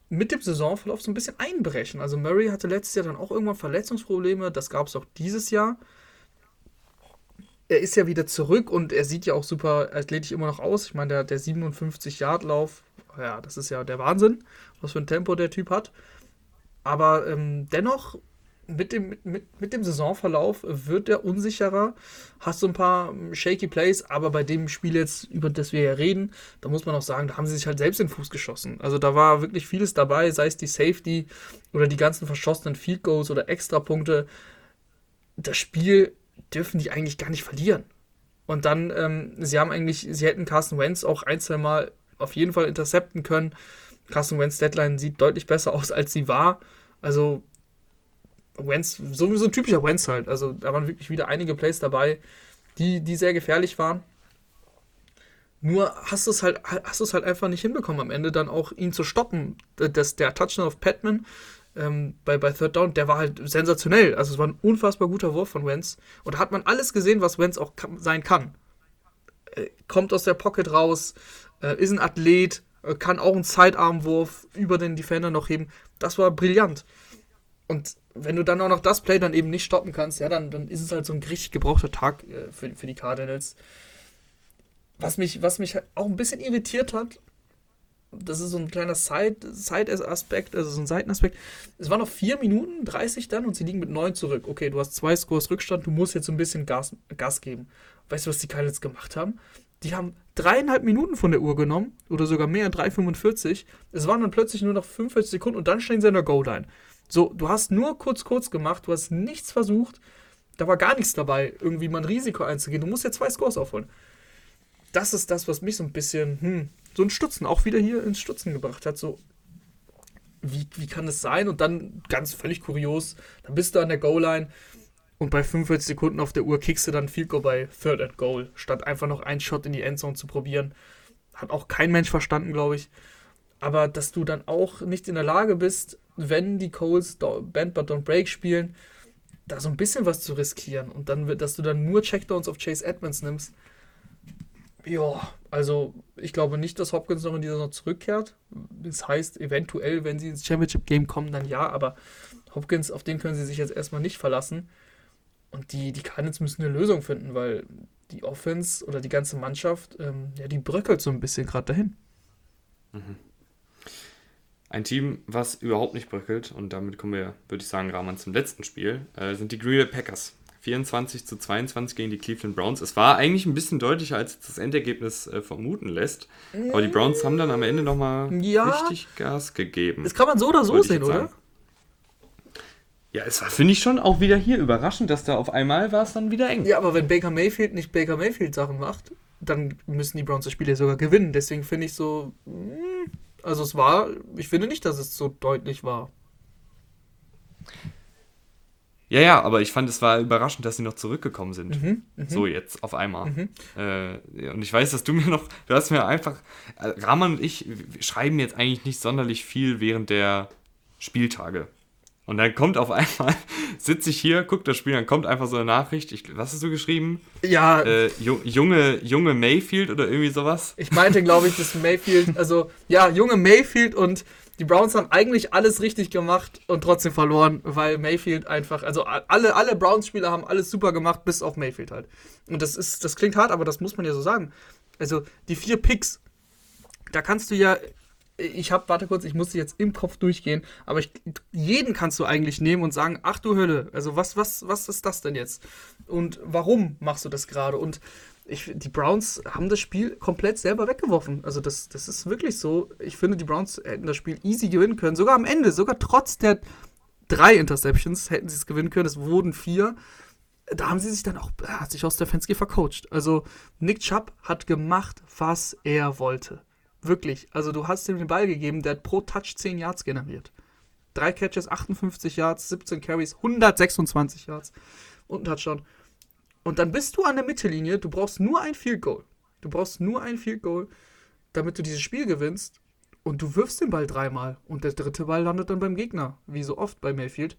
[SPEAKER 2] mit dem Saisonverlauf so ein bisschen einbrechen. Also Murray hatte letztes Jahr dann auch irgendwann Verletzungsprobleme, das gab es auch dieses Jahr. Er ist ja wieder zurück und er sieht ja auch super athletisch immer noch aus. Ich meine, der, der 57-Yard-Lauf, ja, das ist ja der Wahnsinn, was für ein Tempo der Typ hat. Aber ähm, dennoch mit dem, mit, mit dem Saisonverlauf wird er unsicherer, hast so ein paar shaky Plays, aber bei dem Spiel jetzt, über das wir ja reden, da muss man auch sagen, da haben sie sich halt selbst in den Fuß geschossen. Also da war wirklich vieles dabei, sei es die Safety oder die ganzen verschossenen Field Goals oder Extrapunkte. Das Spiel dürfen die eigentlich gar nicht verlieren. Und dann, ähm, sie haben eigentlich, sie hätten Carson Wentz auch ein, zwei Mal auf jeden Fall intercepten können. Carson Wentz Deadline sieht deutlich besser aus, als sie war. Also Wentz, sowieso ein typischer Wentz halt. Also da waren wirklich wieder einige Plays dabei, die, die sehr gefährlich waren. Nur hast du es halt, hast es halt einfach nicht hinbekommen, am Ende dann auch ihn zu stoppen. Das, der Touchdown auf Patman ähm, bei, bei Third Down, der war halt sensationell. Also es war ein unfassbar guter Wurf von Wentz. Und da hat man alles gesehen, was Wentz auch kann, sein kann. Äh, kommt aus der Pocket raus, äh, ist ein Athlet, äh, kann auch einen Sidearmwurf über den Defender noch heben. Das war brillant. Und wenn du dann auch noch das Play dann eben nicht stoppen kannst, ja, dann, dann ist es halt so ein richtig gebrauchter Tag äh, für, für die Cardinals. Was mich, was mich auch ein bisschen irritiert hat, das ist so ein kleiner Side-Aspekt, also so ein Seitenaspekt. Es waren noch 4 Minuten 30 dann und sie liegen mit 9 zurück. Okay, du hast zwei Scores Rückstand, du musst jetzt so ein bisschen Gas, Gas geben. Weißt du, was die Cardinals gemacht haben? Die haben dreieinhalb Minuten von der Uhr genommen oder sogar mehr, 3,45. Es waren dann plötzlich nur noch 45 Sekunden und dann stehen sie in der Goal-Line. So, du hast nur kurz, kurz gemacht, du hast nichts versucht, da war gar nichts dabei, irgendwie mal ein Risiko einzugehen. Du musst ja zwei Scores aufholen. Das ist das, was mich so ein bisschen, hm, so ein Stutzen, auch wieder hier ins Stutzen gebracht hat. So, wie, wie kann das sein? Und dann ganz völlig kurios, dann bist du an der Goal-Line und bei 45 Sekunden auf der Uhr kickst du dann Field Goal bei Third and Goal, statt einfach noch einen Shot in die Endzone zu probieren. Hat auch kein Mensch verstanden, glaube ich. Aber dass du dann auch nicht in der Lage bist, wenn die Coles Band but Don't Break spielen, da so ein bisschen was zu riskieren und dann, dass du dann nur Checkdowns auf Chase Edmonds nimmst. Ja, also ich glaube nicht, dass Hopkins noch in dieser noch zurückkehrt. Das heißt, eventuell, wenn sie ins Championship Game kommen, dann ja, aber Hopkins, auf den können sie sich jetzt erstmal nicht verlassen. Und die, die Cardinals müssen eine Lösung finden, weil die Offense oder die ganze Mannschaft, ähm, ja, die bröckelt so ein bisschen gerade dahin.
[SPEAKER 1] Mhm. Ein Team, was überhaupt nicht bröckelt, und damit kommen wir, würde ich sagen, Rahman zum letzten Spiel, äh, sind die Green Bay Packers. 24 zu 22 gegen die Cleveland Browns. Es war eigentlich ein bisschen deutlicher, als das Endergebnis äh, vermuten lässt. Aber die Browns haben dann am Ende nochmal ja, richtig Gas gegeben.
[SPEAKER 2] Das kann man so oder so sehen, oder?
[SPEAKER 1] Ja, es war, finde ich, schon auch wieder hier überraschend, dass da auf einmal war es dann wieder eng.
[SPEAKER 2] Ja, aber wenn Baker Mayfield nicht Baker Mayfield Sachen macht, dann müssen die Browns das Spiel ja sogar gewinnen. Deswegen finde ich so, hm, also es war, ich finde nicht, dass es so deutlich war.
[SPEAKER 1] Ja, ja, aber ich fand, es war überraschend, dass sie noch zurückgekommen sind. Mhm, mh. So jetzt, auf einmal. Mhm. Äh, und ich weiß, dass du mir noch, du hast mir einfach, äh, Rahman und ich schreiben jetzt eigentlich nicht sonderlich viel während der Spieltage. Und dann kommt auf einmal, sitze ich hier, guck das Spiel, dann kommt einfach so eine Nachricht. Ich, was hast du geschrieben?
[SPEAKER 2] Ja.
[SPEAKER 1] Äh, junge, junge Mayfield oder irgendwie sowas?
[SPEAKER 2] Ich meinte, glaube ich, dass Mayfield, also ja, junge Mayfield und die Browns haben eigentlich alles richtig gemacht und trotzdem verloren, weil Mayfield einfach, also alle, alle Browns-Spieler haben alles super gemacht, bis auf Mayfield halt. Und das ist, das klingt hart, aber das muss man ja so sagen. Also die vier Picks, da kannst du ja, ich habe, warte kurz, ich musste jetzt im Kopf durchgehen, aber ich, jeden kannst du eigentlich nehmen und sagen, ach du Hölle, also was, was, was ist das denn jetzt? Und warum machst du das gerade? Und ich, die Browns haben das Spiel komplett selber weggeworfen. Also das, das ist wirklich so. Ich finde, die Browns hätten das Spiel easy gewinnen können. Sogar am Ende, sogar trotz der drei Interceptions hätten sie es gewinnen können. Es wurden vier. Da haben sie sich dann auch, hat sich aus der Fenske vercoacht. Also Nick Chubb hat gemacht, was er wollte. Wirklich. Also du hast ihm den Ball gegeben, der hat pro Touch 10 Yards generiert. Drei Catches, 58 Yards, 17 Carries, 126 Yards und ein Touchdown. Und dann bist du an der Mittellinie, du brauchst nur ein Field Goal. Du brauchst nur ein Field Goal, damit du dieses Spiel gewinnst. Und du wirfst den Ball dreimal. Und der dritte Ball landet dann beim Gegner, wie so oft bei Mayfield.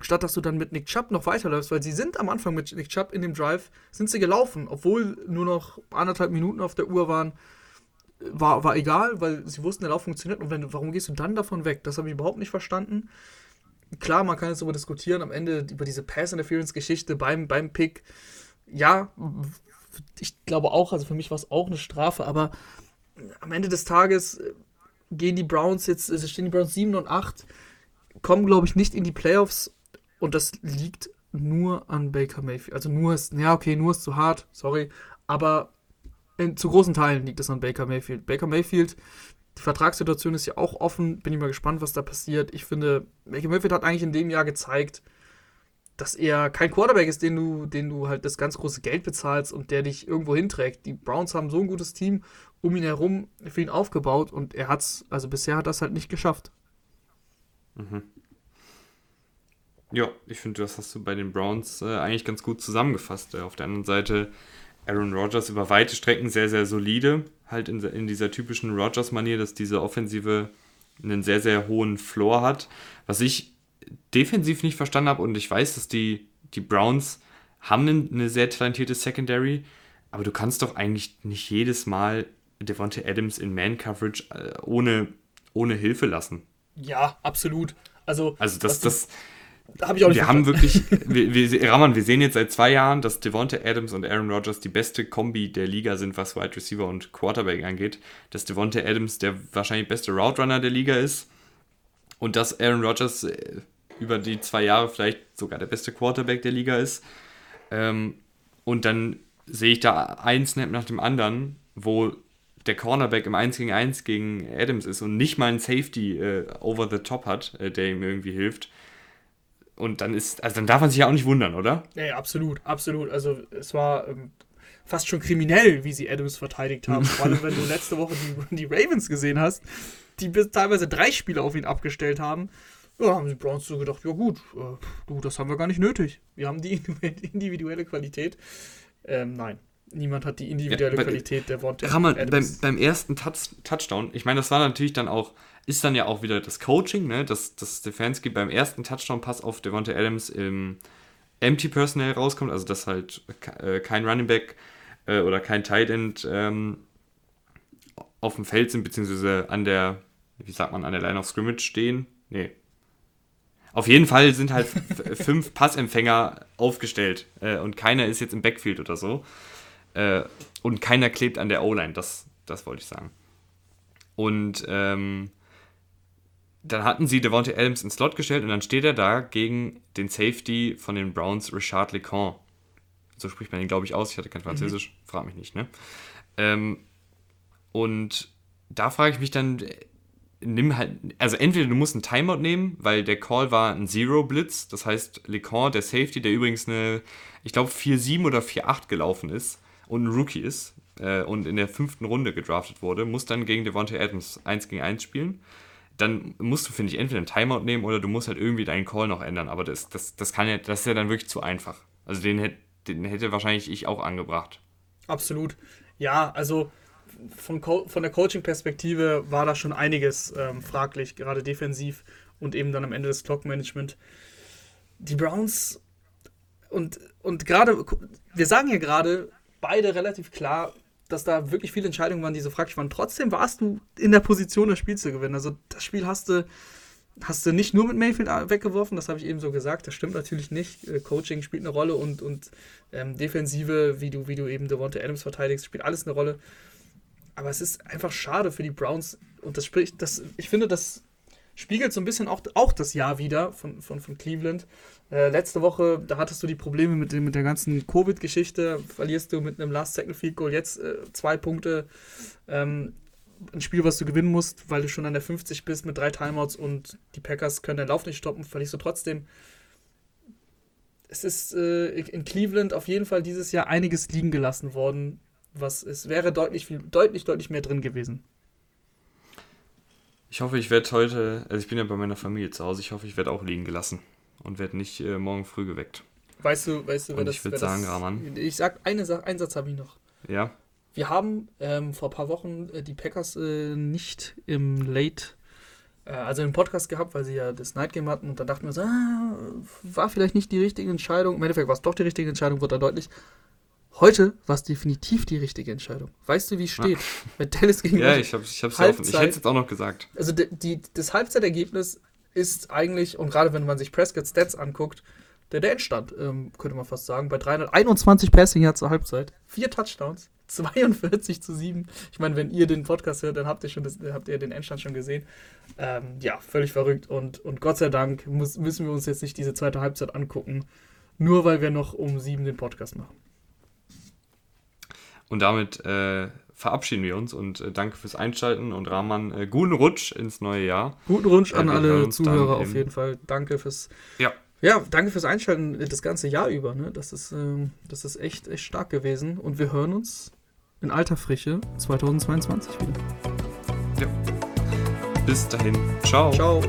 [SPEAKER 2] Statt dass du dann mit Nick Chubb noch weiterläufst, weil sie sind am Anfang mit Nick Chubb in dem Drive, sind sie gelaufen, obwohl nur noch anderthalb Minuten auf der Uhr waren. War, war egal, weil sie wussten, der Lauf funktioniert. Und wenn, warum gehst du dann davon weg? Das habe ich überhaupt nicht verstanden klar, man kann jetzt darüber diskutieren, am Ende über diese Pass-Interference-Geschichte beim, beim Pick. Ja, ich glaube auch, also für mich war es auch eine Strafe, aber am Ende des Tages äh, gehen die Browns jetzt, es stehen die Browns 7 und 8, kommen, glaube ich, nicht in die Playoffs und das liegt nur an Baker Mayfield. Also nur ist, ja, okay, nur ist zu hart, sorry, aber in, zu großen Teilen liegt es an Baker Mayfield. Baker Mayfield die Vertragssituation ist ja auch offen. Bin ich mal gespannt, was da passiert. Ich finde, Baker Mayfield hat eigentlich in dem Jahr gezeigt, dass er kein Quarterback ist, den du, den du halt das ganz große Geld bezahlst und der dich irgendwo hinträgt. Die Browns haben so ein gutes Team um ihn herum für ihn aufgebaut und er hat's, also bisher hat das halt nicht geschafft.
[SPEAKER 1] Mhm. Ja, ich finde, das hast du bei den Browns äh, eigentlich ganz gut zusammengefasst. Äh, auf der anderen Seite Aaron Rodgers über weite Strecken sehr, sehr solide. Halt in, in dieser typischen Rodgers-Manier, dass diese Offensive einen sehr, sehr hohen Floor hat. Was ich defensiv nicht verstanden habe und ich weiß, dass die, die Browns haben eine sehr talentierte Secondary, aber du kannst doch eigentlich nicht jedes Mal Devontae Adams in Man-Coverage äh, ohne, ohne Hilfe lassen.
[SPEAKER 2] Ja, absolut. Also,
[SPEAKER 1] also das, das,
[SPEAKER 2] hab ich auch nicht
[SPEAKER 1] wir haben wirklich, wir, wir, Raman, wir sehen jetzt seit zwei Jahren, dass Devonta Adams und Aaron Rodgers die beste Kombi der Liga sind, was Wide Receiver und Quarterback angeht. Dass Devonta Adams der wahrscheinlich beste Route Runner der Liga ist und dass Aaron Rodgers äh, über die zwei Jahre vielleicht sogar der beste Quarterback der Liga ist. Ähm, und dann sehe ich da ein Snap nach dem anderen, wo der Cornerback im 1 gegen 1 gegen Adams ist und nicht mal einen Safety äh, over the top hat, äh, der ihm irgendwie hilft. Und dann ist, also dann darf man sich ja auch nicht wundern, oder?
[SPEAKER 2] Ja, ja absolut, absolut. Also es war ähm, fast schon kriminell, wie sie Adams verteidigt haben. Vor allem, wenn du letzte Woche die, die Ravens gesehen hast, die bis teilweise drei Spiele auf ihn abgestellt haben. Ja, haben die Browns so gedacht, ja gut, äh, du, das haben wir gar nicht nötig. Wir haben die individuelle Qualität. Ähm, nein, niemand hat die individuelle ja, bei, Qualität der Worte.
[SPEAKER 1] Beim, beim ersten Touch, Touchdown, ich meine, das war natürlich dann auch, ist dann ja auch wieder das Coaching, ne, dass, dass Stefanski beim ersten Touchdown-Pass auf Devonta Adams im Empty Personnel rauskommt, also dass halt äh, kein Running Back äh, oder kein Tight End ähm, auf dem Feld sind, beziehungsweise an der, wie sagt man, an der Line of Scrimmage stehen. Nee. Auf jeden Fall sind halt fünf Passempfänger aufgestellt äh, und keiner ist jetzt im Backfield oder so. Äh, und keiner klebt an der O-Line, das, das wollte ich sagen. Und ähm, dann hatten sie Devontae Adams ins Slot gestellt und dann steht er da gegen den Safety von den Browns, Richard LeCon. So spricht man ihn, glaube ich, aus. Ich hatte kein Französisch, mhm. frag mich nicht, ne? Ähm, und da frage ich mich dann, nimm halt, also entweder du musst einen Timeout nehmen, weil der Call war ein Zero-Blitz, das heißt, LeCon, der Safety, der übrigens eine, ich glaube, 4-7 oder 4-8 gelaufen ist und ein Rookie ist äh, und in der fünften Runde gedraftet wurde, muss dann gegen Devontae Adams 1 gegen 1 spielen. Dann musst du, finde ich, entweder einen Timeout nehmen oder du musst halt irgendwie deinen Call noch ändern, aber das, das, das kann ja, das ist ja dann wirklich zu einfach. Also den hätte den hätte wahrscheinlich ich auch angebracht.
[SPEAKER 2] Absolut. Ja, also von, von der Coaching-Perspektive war da schon einiges ähm, fraglich, gerade defensiv und eben dann am Ende das Clock-Management. Die Browns und, und gerade, wir sagen ja gerade beide relativ klar, dass da wirklich viele Entscheidungen waren, die so fraglich waren. Trotzdem warst du in der Position, das Spiel zu gewinnen. Also das Spiel hast du hast du nicht nur mit Mayfield weggeworfen, das habe ich eben so gesagt, das stimmt natürlich nicht. Äh, Coaching spielt eine Rolle und, und ähm, Defensive, wie du, wie du eben Devonta Adams verteidigst, spielt alles eine Rolle. Aber es ist einfach schade für die Browns und das spricht, das, ich finde, das spiegelt so ein bisschen auch, auch das Jahr wieder von, von, von Cleveland. Äh, letzte Woche, da hattest du die Probleme mit, mit der ganzen Covid-Geschichte, verlierst du mit einem Last-Second-Field-Goal jetzt äh, zwei Punkte. Ähm, ein Spiel, was du gewinnen musst, weil du schon an der 50 bist mit drei Timeouts und die Packers können den Lauf nicht stoppen, verlierst du trotzdem. Es ist äh, in Cleveland auf jeden Fall dieses Jahr einiges liegen gelassen worden, was es wäre deutlich, viel, deutlich, deutlich mehr drin gewesen.
[SPEAKER 1] Ich hoffe, ich werde heute, also ich bin ja bei meiner Familie zu Hause, ich hoffe, ich werde auch liegen gelassen und werde nicht äh, morgen früh geweckt.
[SPEAKER 2] Weißt du, weißt du,
[SPEAKER 1] wer das Ich würde sagen, Rahman.
[SPEAKER 2] Ich sag eine Sache, einen Satz habe ich noch.
[SPEAKER 1] Ja.
[SPEAKER 2] Wir haben ähm, vor ein paar Wochen äh, die Packers äh, nicht im Late, äh, also im Podcast gehabt, weil sie ja das Night Game hatten und dann dachten wir so, ah, war vielleicht nicht die richtige Entscheidung. Im Endeffekt war es doch die richtige Entscheidung, wurde da deutlich. Heute war es definitiv die richtige Entscheidung. Weißt du, wie es steht? Ja.
[SPEAKER 1] Mit Dallas gegen Ja, ich, hab, ich, hab's Halbzeit, ich hätte es jetzt auch noch gesagt.
[SPEAKER 2] Also die, die, das Halbzeitergebnis ist eigentlich, und gerade wenn man sich Prescott Stats anguckt, der, der Endstand, ähm, könnte man fast sagen, bei 321 Passing Yards zur Halbzeit, vier Touchdowns, 42 zu 7. Ich meine, wenn ihr den Podcast hört, dann habt ihr schon das, habt ihr den Endstand schon gesehen. Ähm, ja, völlig verrückt. Und, und Gott sei Dank muss, müssen wir uns jetzt nicht diese zweite Halbzeit angucken, nur weil wir noch um sieben den Podcast machen.
[SPEAKER 1] Und damit äh, verabschieden wir uns und äh, danke fürs Einschalten und Rahman, äh, guten Rutsch ins neue Jahr.
[SPEAKER 2] Guten Rutsch an alle Zuhörer auf jeden Fall. Danke fürs.
[SPEAKER 1] Ja.
[SPEAKER 2] Ja, danke fürs Einschalten das ganze Jahr über. Ne? Das, ist, ähm, das ist echt, echt stark gewesen. Und wir hören uns in alter Frische 2022 wieder.
[SPEAKER 1] Ja. Bis dahin. Ciao.
[SPEAKER 2] Ciao.